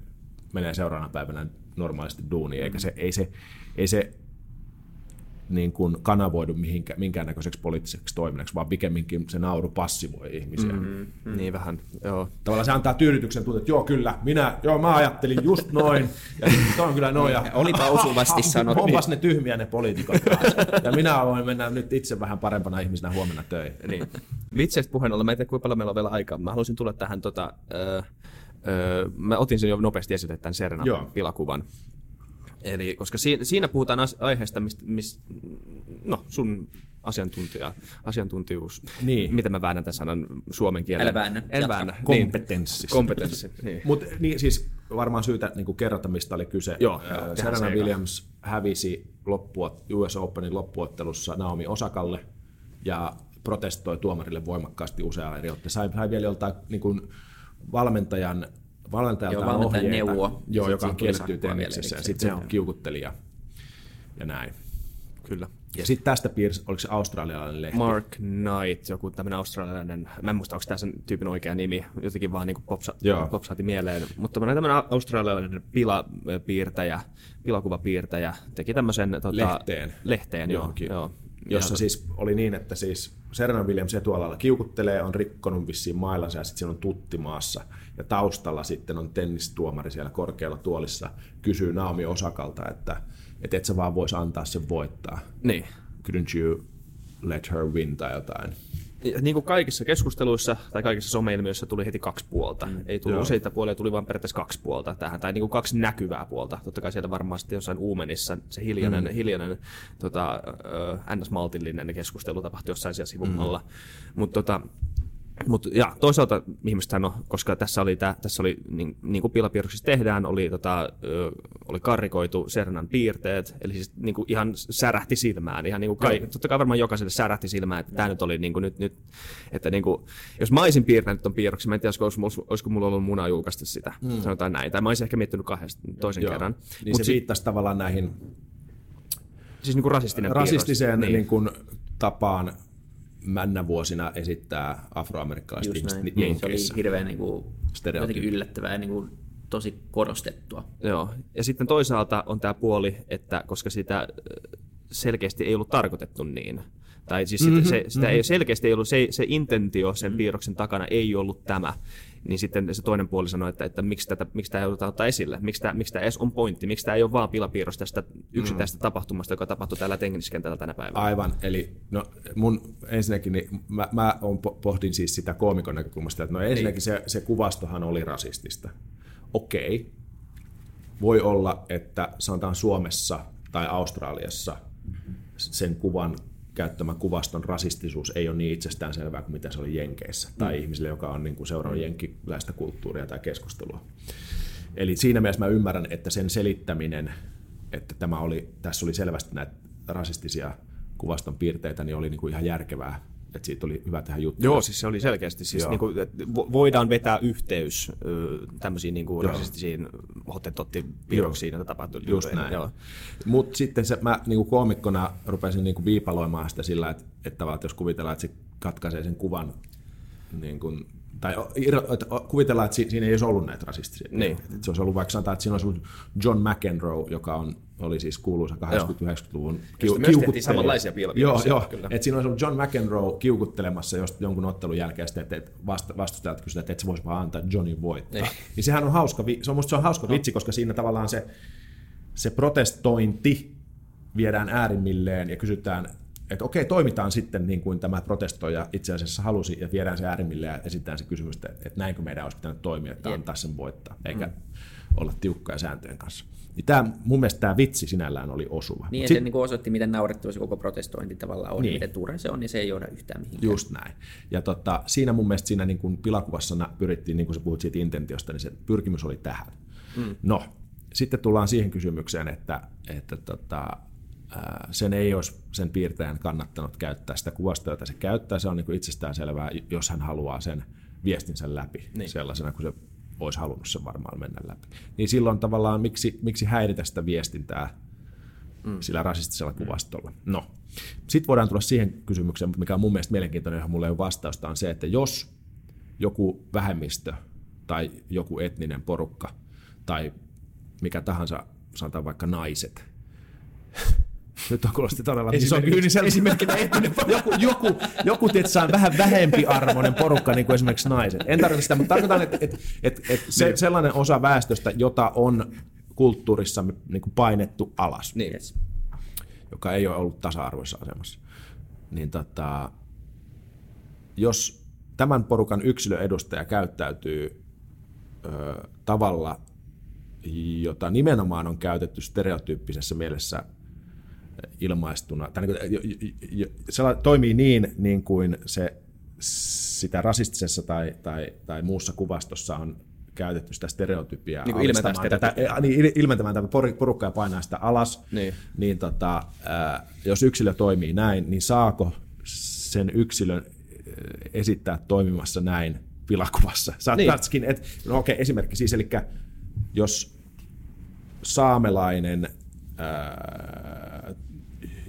menee seuraavana päivänä normaalisti duuniin, eikä se, ei se, ei se niin kuin kanavoidu mihinkä, minkäännäköiseksi poliittiseksi toiminnaksi, vaan pikemminkin se nauru passivoi ihmisiä. Mm-hmm.
Mm. Niin vähän, joo.
Tavallaan se antaa tyydytyksen tunteen, että joo kyllä, minä, joo mä ajattelin just noin, ja sitten on kyllä noin. Ja,
Olipa osuvasti sanottu.
Onpas ne tyhmiä ne poliitikot taas. Ja minä voin mennä nyt itse vähän parempana ihmisenä huomenna töihin.
Niin. Vitseistä puheen ollen, mä en tiedä kuinka paljon meillä on vielä aikaa. Mä haluaisin tulla tähän, tota, öö, öö, mä otin sen jo nopeasti esille tämän Serena
Joo.
pilakuvan. Eli, koska siinä, siinä puhutaan as- aiheesta, mistä, mist, no sun asiantuntija, asiantuntijuus,
Niin.
miten mä väännän tämän sanan suomen kielellä.
Älä väännä.
En väännä.
Kompetenssi.
Niin. Kompetenssi, niin.
Mutta niin, siis varmaan syytä niin kuin kerrata, mistä oli kyse.
Joo,
Ö,
joo,
Serena. Williams hävisi loppuot, US Openin loppuottelussa Naomi Osakalle ja protestoi tuomarille voimakkaasti useaan eri otteeseen. Sai, sai vielä joltain niin kuin valmentajan valmentajalta
Joo, valmentajan
ohjeita,
neuvoa. Ja
joo, joka on kielletty tenniksessä. Ja sitten se on kiukutteli ja, ja näin.
Kyllä.
Ja sitten tästä piirsi, oliko se australialainen lehti?
Mark Knight, joku tämmöinen australialainen, mä en muista, onko tämä sen tyypin oikea nimi, jotenkin vaan niin popsa, popsaati mieleen. Mutta tämmöinen australialainen pilapiirtäjä, pilakuvapiirtäjä teki tämmöisen tota,
Lehteen.
lehteen joo,
johonkin.
joo.
Jossa siis oli niin, että siis Serena Williams etualalla kiukuttelee, on rikkonut vissiin mailansa ja sitten siinä on tutti maassa. Ja taustalla sitten on tennistuomari siellä korkealla tuolissa, kysyy Naomi Osakalta, että, että et sä vaan vois antaa sen voittaa.
Niin.
Couldn't you let her win tai jotain.
Niin kuin kaikissa keskusteluissa tai kaikissa someilmiöissä tuli heti kaksi puolta. Mm, Ei tullut
joo.
useita puolia, tuli vain periaatteessa kaksi puolta tähän, tai niin kuin kaksi näkyvää puolta. Totta kai siellä varmaan sitten jossain uumenissa se hiljainen, mm. hiljainen tota, ns-maltillinen keskustelu tapahtui jossain siellä sivummalla. Mm. Mutta tota, Mut, ja toisaalta ihmisethän on, koska tässä oli, tää, tässä oli niin, niin kuin pilapiirroksissa tehdään, oli, tota, ö, oli karrikoitu Sernan piirteet, eli siis niin kuin ihan särähti silmään. Ihan niin kuin kai, totta kai varmaan jokaiselle särähti silmään, että tämä nyt oli niin kuin nyt, nyt että niin kuin, jos mä olisin piirtänyt ton piirroksen, mä en tiedä, olisiko, olisiko, mulla ollut muna julkaista sitä, mm. sanotaan näin. Tai mä olisin ehkä miettinyt kahdesta toisen
Joo.
kerran.
Niin
Mut
se
si-
viittasi tavallaan näihin
siis niin kuin rasistinen
rasistiseen
piirros.
niin. kuin, tapaan männävuosina esittää afroamerikkalaiset
Just
ihmiset
näin. Niin, se oli hirveän niin kuin, jotenkin yllättävää ja niin kuin, tosi korostettua.
Joo, ja sitten toisaalta on tämä puoli, että koska sitä ö, selkeästi ei ollut tarkoitettu niin, tai siis mm-hmm, se, sitä mm-hmm. ei selkeästi ei ollut, se, se intentio sen piirroksen takana ei ollut tämä, niin sitten se toinen puoli sanoi, että, että miksi, tätä, miksi tämä joudutaan ottaa esille, miksi tämä, miksi tämä edes on pointti, miksi tämä ei ole vaan pilapiirros tästä yksittäisestä mm. tapahtumasta, joka tapahtui täällä tenniskentällä tänä päivänä.
Aivan, eli no, mun ensinnäkin, niin mä, mä on, po- pohdin siis sitä koomikon näkökulmasta, että no ensinnäkin se, se kuvastohan oli rasistista. Okei, voi olla, että sanotaan Suomessa tai Australiassa sen kuvan käyttämä kuvaston rasistisuus ei ole niin itsestäänselvää kuin mitä se oli Jenkeissä, tai ihmisille, joka on niin kuin seurannut jenkkiläistä kulttuuria tai keskustelua. Eli siinä mielessä mä ymmärrän, että sen selittäminen, että tämä oli, tässä oli selvästi näitä rasistisia kuvaston piirteitä, niin oli niin kuin ihan järkevää että siitä oli hyvä tehdä juttu.
Joo, siis se oli selkeästi. Siis niin kuin, että voidaan vetää yhteys tämmöisiin niin kuin rasistisiin hottentotti-piirroksiin, joita tapahtui.
Just näin. Mutta sitten se, mä niin kuin koomikkona rupesin niin kuin viipaloimaan sitä sillä, että, että, että jos kuvitellaan, että se katkaisee sen kuvan niin kuin tai kuvitellaan, että siinä ei olisi ollut näitä rasistisia.
Niin.
Että se olisi ollut vaikka sanotaan, että siinä olisi ollut John McEnroe, joka on, oli siis kuuluisa 80-90-luvun
kiu, kiukuttelija. samanlaisia pilviä.
Joo, joo. Että siinä olisi ollut John McEnroe kiukuttelemassa just jonkun ottelun jälkeen, että, että vastustajat kysyvät, että et se voisi vaan antaa Johnny voittaa. Niin. niin sehän on hauska, se on, musta se on hauska no. vitsi, koska siinä tavallaan se, se protestointi viedään äärimmilleen ja kysytään, että okei, toimitaan sitten niin kuin tämä protestoija itse asiassa halusi ja viedään se äärimmille ja esitetään se kysymys, että, että näinkö meidän olisi pitänyt toimia, että antaa sen voittaa, eikä mm. olla tiukkoja sääntöjen kanssa. Niin tämä, mun mielestä tämä vitsi sinällään oli osuva.
Niin, ja sit, se niin osoitti, miten naurettava se koko protestointi tavallaan on, niin. miten turha se on, niin se ei johda yhtään mihinkään.
Just näin. Ja tota, siinä mun mielestä siinä niin kuin pilakuvassa pyrittiin, niin kuin sä puhut siitä intentiosta, niin se pyrkimys oli tähän. Mm. No, sitten tullaan siihen kysymykseen, että, että tota, sen ei olisi sen piirtäjän kannattanut käyttää sitä kuvasta, jota se käyttää. Se on niin itsestään selvää, jos hän haluaa sen viestinsä läpi niin. sellaisena kuin se olisi halunnut sen varmaan mennä läpi. Niin silloin tavallaan miksi, miksi häiritä sitä viestintää mm. sillä rasistisella kuvastolla. No, sitten voidaan tulla siihen kysymykseen, mikä on mun mielestä mielenkiintoinen, johon mulla ei ole vastausta, on se, että jos joku vähemmistö tai joku etninen porukka tai mikä tahansa, sanotaan vaikka naiset, nyt on kuulosti todella iso kyynisellä. Esimerkkinä etninen joku, joku, joku tietysti on vähän vähempi arvoinen porukka, niin kuin esimerkiksi naiset. En tarkoita sitä, mutta tarkoitan, että, että, että, että se, niin. sellainen osa väestöstä, jota on kulttuurissa niin kuin painettu alas,
niin. yes.
joka ei ole ollut tasa-arvoisessa asemassa, niin tota, jos tämän porukan yksilöedustaja käyttäytyy ö, tavalla, jota nimenomaan on käytetty stereotyyppisessä mielessä ilmaistuna, tai niin se toimii niin, niin kuin se sitä rasistisessa tai, tai, tai muussa kuvastossa on käytetty sitä stereotypiaa.
Niin ilmentämään
tätä, niin, ilmentämään tätä porukkaa ja painaa sitä alas, niin, niin tota, jos yksilö toimii näin, niin saako sen yksilön esittää toimimassa näin pilakuvassa? Saattaisikin, niin. että, no okei, esimerkki siis, eli jos saamelainen ää,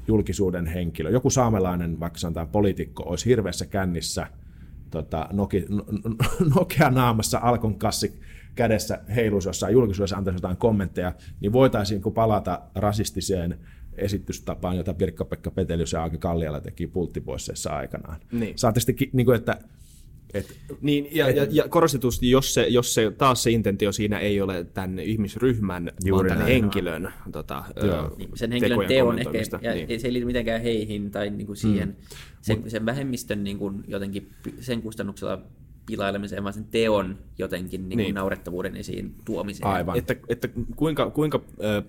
julkisuuden henkilö, joku saamelainen, vaikka sanotaan poliitikko, olisi hirveässä kännissä tota, Noki, Nokia naamassa Alkon kassi kädessä heiluisi jossain julkisuudessa, antaisi jotain kommentteja, niin voitaisiinko palata rasistiseen esitystapaan, jota Pirkka-Pekka Petelius ja Aake Kalliala teki pulttipoisseissa aikanaan.
Niin.
Saatte sitten, niin kuin, että
et, niin, ja, et, ja, ja korostetusti, jos, se, jos se, taas se intentio siinä ei ole tämän ihmisryhmän, vaan tämän henkilön no. tota,
niin, sen henkilön teon ehkä, ja niin. se ei liity mitenkään heihin tai niin kuin siihen, mm. sen, Mut, sen vähemmistön niin kuin jotenkin sen kustannuksella pilailemiseen, vaan sen teon jotenkin niin kuin niin. naurettavuuden esiin tuomiseen.
Aivan. Että, että kuinka, kuinka äh,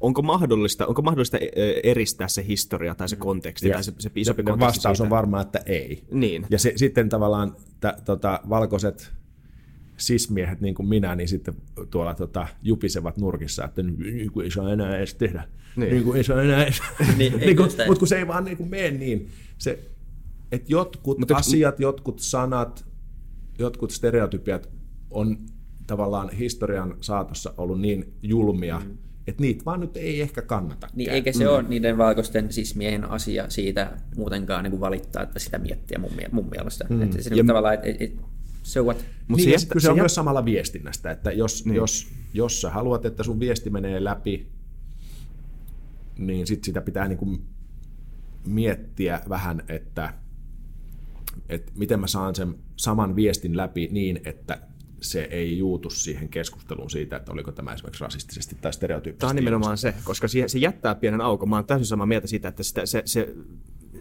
onko mahdollista, onko mahdollista e, e, eristää se historia tai se konteksti ja tai se, se isompi
ja konteksti Vastaus siitä? on varmaan, että ei.
Niin.
Ja se, sitten tavallaan t- tota, valkoiset sismiehet, niin kuin minä, niin sitten tuolla tota, jupisevat nurkissa, että niin kuin ei saa enää edes tehdä. Niin, niin kuin ei saa enää edes. niin, niin kuin, mutta kun se ei vaan niin kuin mene niin. Se, että jotkut mutta, asiat, jotkut sanat, jotkut stereotypiat on tavallaan historian saatossa ollut niin julmia, mm että niitä vaan nyt ei ehkä kannata.
Niin, eikä se mm. ole niiden valkoisten sismien asia siitä muutenkaan niin kuin valittaa, että sitä miettiä mun, mun mielestä. Mm. Että se ja, tavallaan, että et, et, so what?
Mut niin, se, kyse on myös samalla viestinnästä, että jos, niin. jos, jos sä haluat, että sun viesti menee läpi, niin sit sitä pitää niin kuin miettiä vähän, että, että miten mä saan sen saman viestin läpi niin, että se ei juutu siihen keskusteluun siitä, että oliko tämä esimerkiksi rasistisesti tai stereotyyppisesti.
Tämä on nimenomaan se, koska se jättää pienen aukon. Mä olen täysin samaa mieltä siitä, että sitä, se, se,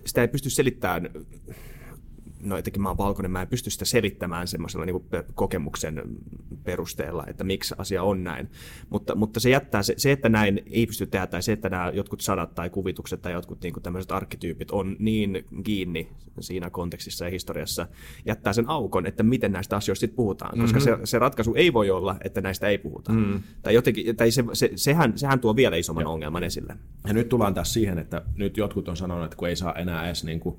sitä ei pysty selittämään no etenkin mä oon valkoinen, mä en pysty sitä selittämään semmoisella niin kokemuksen perusteella, että miksi asia on näin. Mutta, mutta se jättää, se, se, että näin ei pysty tehdä, tai se, että nämä jotkut sadat tai kuvitukset tai jotkut niin kuin tämmöiset arkkityypit on niin kiinni siinä kontekstissa ja historiassa, jättää sen aukon, että miten näistä asioista sitten puhutaan. Koska mm-hmm. se, se ratkaisu ei voi olla, että näistä ei puhuta. Mm. Tai, jotenkin, tai se, se, sehän, sehän tuo vielä isomman Joo. ongelman esille.
Ja nyt tullaan taas siihen, että nyt jotkut on sanonut, että kun ei saa enää edes niin kuin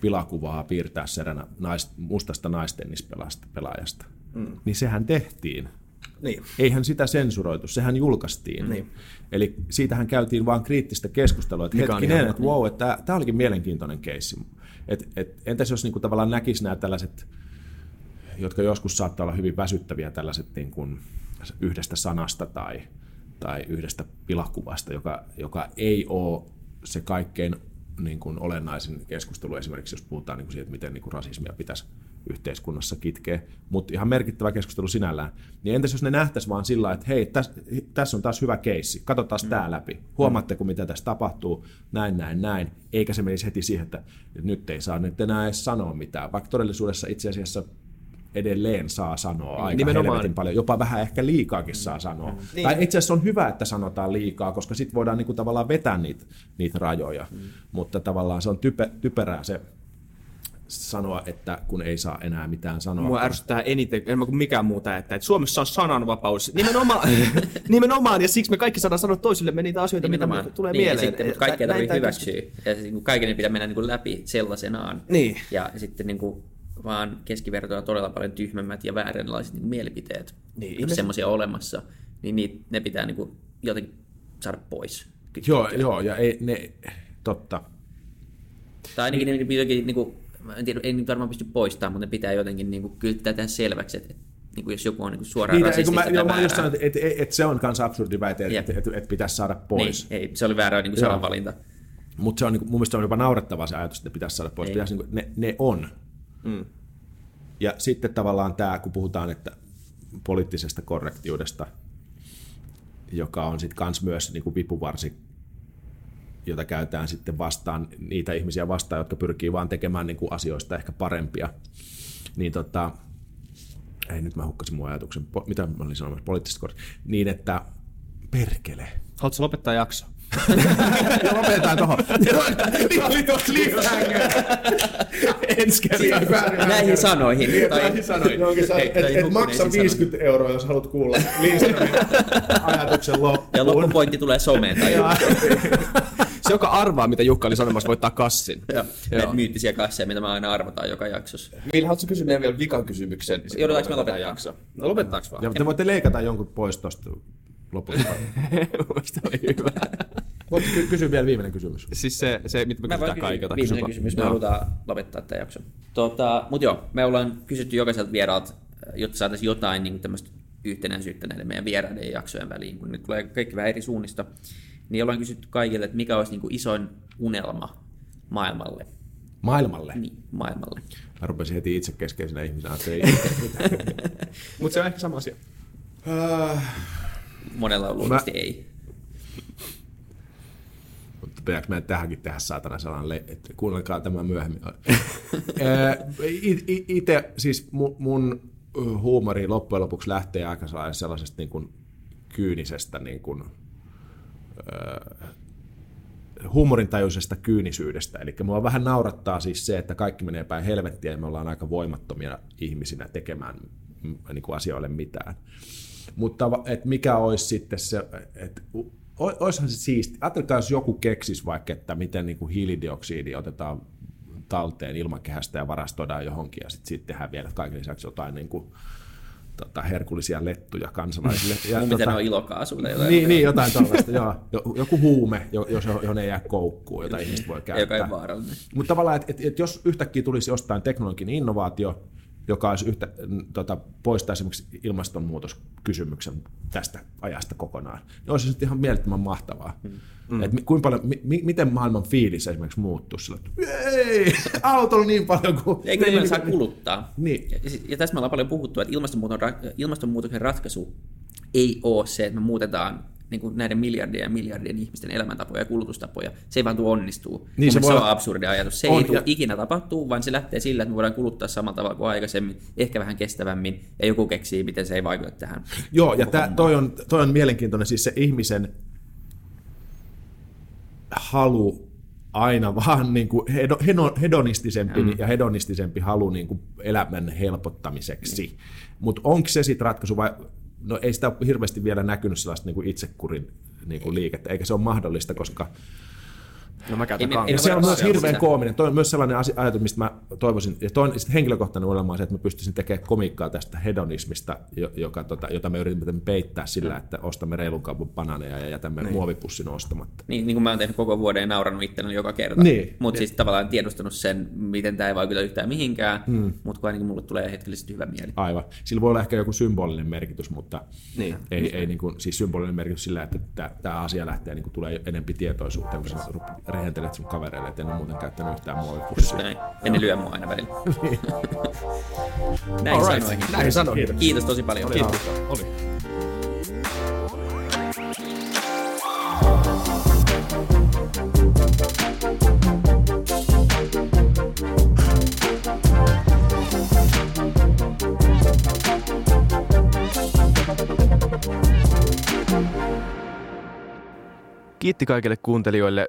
pilakuvaa piirtää seränä naist, mustasta naistennispelaajasta. Mm. Niin sehän tehtiin.
Niin.
Eihän sitä sensuroitu, sehän julkaistiin.
Niin.
Eli siitähän käytiin vaan kriittistä keskustelua, että
Mikä
hetkinen,
ihan-
että wow, että tämä olikin mielenkiintoinen keissi. Et, et, entäs jos niinku tavallaan näkisi nämä tällaiset, jotka joskus saattaa olla hyvin väsyttäviä, tällaiset niin kuin yhdestä sanasta tai, tai yhdestä pilakuvasta, joka, joka ei ole se kaikkein niin kuin olennaisin keskustelu esimerkiksi, jos puhutaan niin kuin siitä, miten niin kuin rasismia pitäisi yhteiskunnassa kitkeä, mutta ihan merkittävä keskustelu sinällään. Niin entäs jos ne nähtäisi vaan sillä, että hei, tässä täs on taas hyvä keissi, katsotaan mm. tämä läpi. Huomaatteko, mitä tässä tapahtuu, näin, näin, näin, eikä se menisi heti siihen, että nyt ei saa nyt enää edes sanoa mitään, vaikka todellisuudessa itse asiassa edelleen saa sanoa aika
Nimenomaan.
helvetin paljon, jopa vähän ehkä liikaakin saa sanoa. Mm. Tai itse asiassa on hyvä, että sanotaan liikaa, koska sitten voidaan niinku tavallaan vetää niitä, niitä rajoja, mm. mutta tavallaan se on type, typerää se sanoa, että kun ei saa enää mitään sanoa.
Mua ärsyttää eniten, enemmän kuin mikään muuta, että, että Suomessa on sananvapaus. Nimenomaan, nimenomaan, ja siksi me kaikki saadaan sanoa toisillemme niitä asioita, mitä
Nimenomaan.
meille tulee
niin,
mieleen.
Ja sitten, mutta kaikkea tarvitsee hyväksyä. Ja niin kaiken ei pitää mennä niin kuin läpi sellaisenaan.
Niin.
Ja sitten niin kuin, vaan keskivertoa todella paljon tyhmemmät ja vääränlaiset niin kuin mielipiteet,
Niin,
jos
ihmiset-
semmoisia olemassa, niin niitä, ne pitää niin kuin, jotenkin saada pois.
Joo, joo, ja ei, ne, totta.
Tai ainakin ne jotenkin, niin kuin, en tiedä, ei niitä varmaan pysty poistamaan, mutta ne pitää jotenkin niin kuin, kyllä pitää tehdä selväksi, että, että niin kuin, jos joku on niin kuin, suoraan
Niin,
rasistista
mä,
tai
joo, mä just sanoin, että, että, että se on myös absurdi väite,
Jep.
että, että, että pitäisi saada pois.
niin, ei, se oli väärä niin kuin, sananvalinta.
Mutta se on, niin mun mielestä on jopa naurettavaa se ajatus, että ne pitäisi saada pois.
Ei.
Pitäisi, niin kuin, ne, ne on.
Mm.
Ja sitten tavallaan tämä, kun puhutaan että poliittisesta korrektiudesta, joka on sitten kans myös niin kuin vipuvarsi, jota käytetään sitten vastaan niitä ihmisiä vastaan, jotka pyrkii vaan tekemään niin kuin asioista ehkä parempia. Niin tota, ei nyt mä hukkasin mun ajatuksen, po, mitä mä olin sanomassa, poliittisesta korrektiudesta, niin että perkele.
Haluatko lopettaa jakso?
Ja lopetetaan tuohon. Niin oli tuossa cliffhanger. Ensi kertaa.
Näihin sanoihin. Tai,
Näihin sanoin.
Hei,
Et, maksa
ensin
50 euroa, jos haluat kuulla Lindströmin ajatuksen loppuun.
ja loppupointti tulee someen tai
Se, joka arvaa, mitä Jukka oli sanomassa, voittaa kassin.
Joo.
Joo.
Näitä myyttisiä kasseja, mitä me aina arvotaan joka jaksossa.
Millä haluatko kysyä meidän vielä vikan kysymyksen?
Joudutaanko me
lopetetaan
lopettaa?
jakso? No lopetetaanko vaan?
Ja te voitte leikata jonkun pois tuosta lopusta.
Mielestäni oli hyvä.
Voitte ky- kysyä vielä viimeinen kysymys.
Siis se, se mitä me
Mä
kysytään kaikilta.
viimeinen
Kysy
kysymys, me
vaan.
halutaan lopettaa tämä jakso. Tota, Mutta joo, me ollaan kysytty jokaiselta vieraalta, jotta saataisiin jotain niin tämmöistä yhtenäisyyttä näiden meidän vieraiden jaksojen väliin, kun nyt tulee kaikki vähän eri suunnista. Niin ollaan kysytty kaikille, että mikä olisi niin kuin isoin unelma maailmalle.
Maailmalle.
Niin, maailmalle.
Mä rupesin heti itse keskeisenä ihmisenä, että ei.
Mutta se on ehkä sama asia.
Monella on luultavasti ei.
Pitääkö meidän tähänkin tehdä saatana sellainen, le- että kuunnelkaa tämä myöhemmin. Itse, siis mun, mun huumori loppujen lopuksi lähtee aika sellaisesta niin kuin kyynisestä niin kuin, äh, huumorintajuisesta kyynisyydestä. Eli mua vähän naurattaa siis se, että kaikki menee päin helvettiä ja me ollaan aika voimattomia ihmisinä tekemään niin kuin asioille mitään. Mutta et mikä olisi sitten se, että olisihan se siisti. Ajatelkaa, jos joku keksisi vaikka, että miten niin kuin hiilidioksidi otetaan talteen ilmakehästä ja varastoidaan johonkin ja sitten siitä tehdään vielä kaiken lisäksi jotain niin kuin, tota, herkullisia lettuja kansalaisille. Ja,
Miten ne on ilokaasu tai jotain.
niin, niin, jotain tällaista, joo. Jo- Joku huume, jo- jos, johon ei jää koukkuun, jota ihmiset voi käyttää.
Joka ei vaarallinen.
Mutta tavallaan, että et, et jos yhtäkkiä tulisi jostain teknologinen innovaatio, joka olisi yhtä, tota, poistaa esimerkiksi ilmastonmuutoskysymyksen tästä ajasta kokonaan, niin olisi se sitten ihan mielettömän mahtavaa. Mm. Et mi, kuinka paljon, mi, mi- miten maailman fiilis esimerkiksi muuttuu sillä, että ei, autolla niin paljon kuin...
Eikö
niin,
niin, saa kuluttaa?
Niin.
Ja, ja tässä me ollaan paljon puhuttu, että ilmastonmuutoksen ratkaisu ei ole se, että me muutetaan niin kuin näiden miljardien ja miljardien ihmisten elämäntapoja ja kulutustapoja. Se ei vaan tule onnistuu.
Niin, se voi
se on absurdi ajatus. Se
On,
ei tule
ja-
ikinä tapahtuu, vaan se lähtee sillä, että me voidaan kuluttaa samalla tavalla kuin aikaisemmin, ehkä vähän kestävämmin, ja joku keksii, miten se ei vaikuta tähän.
Joo, ja tää, toi, on, toi on mielenkiintoinen, siis se ihmisen halu aina vaan niin kuin hedo, hedo, hedonistisempi mm. ja hedonistisempi halu niin kuin elämän helpottamiseksi. Mm. Mutta onko se sitten ratkaisu vai, no ei sitä hirveästi vielä näkynyt sellaista niin kuin itsekurin niin kuin liikettä, eikä se ole mahdollista, koska
No mä käytän
me
se on myös hirveän
sitä.
koominen. Toi on myös sellainen asia, ajatus, mistä mä toivoisin. Ja toinen sitten henkilökohtainen unelma on se, että mä pystyisin tekemään komiikkaa tästä hedonismista, jo- joka, tota, jota me yritämme peittää sillä, että ostamme reilun kaupan bananeja ja jätämme niin. muovipussin ostamatta.
Niin, niin kuin mä oon tehnyt koko vuoden ja naurannut itselleni joka kerta.
Niin.
Mutta siis tavallaan tiedostanut sen, miten tämä ei vaikuta yhtään mihinkään, mm. mutta kun ainakin mulle tulee hetkellisesti hyvä mieli.
Aivan. Sillä voi olla ehkä joku symbolinen merkitys, mutta
Niin.
ei, ei niin kuin, siis symbolinen merkitys sillä, että tämä asia lähtee niin kuin, tulee enempi tietoisuuteen, kun rup- rehentelet sun kavereille, että en ole muuten käyttänyt yhtään muovipussia.
Näin. Ja ne lyö mua aina välillä. Näin
Alright.
sanoihin.
Näin sanoin.
Kiitos tosi paljon.
Kiitos. Oli.
Kiitti kaikille kuuntelijoille,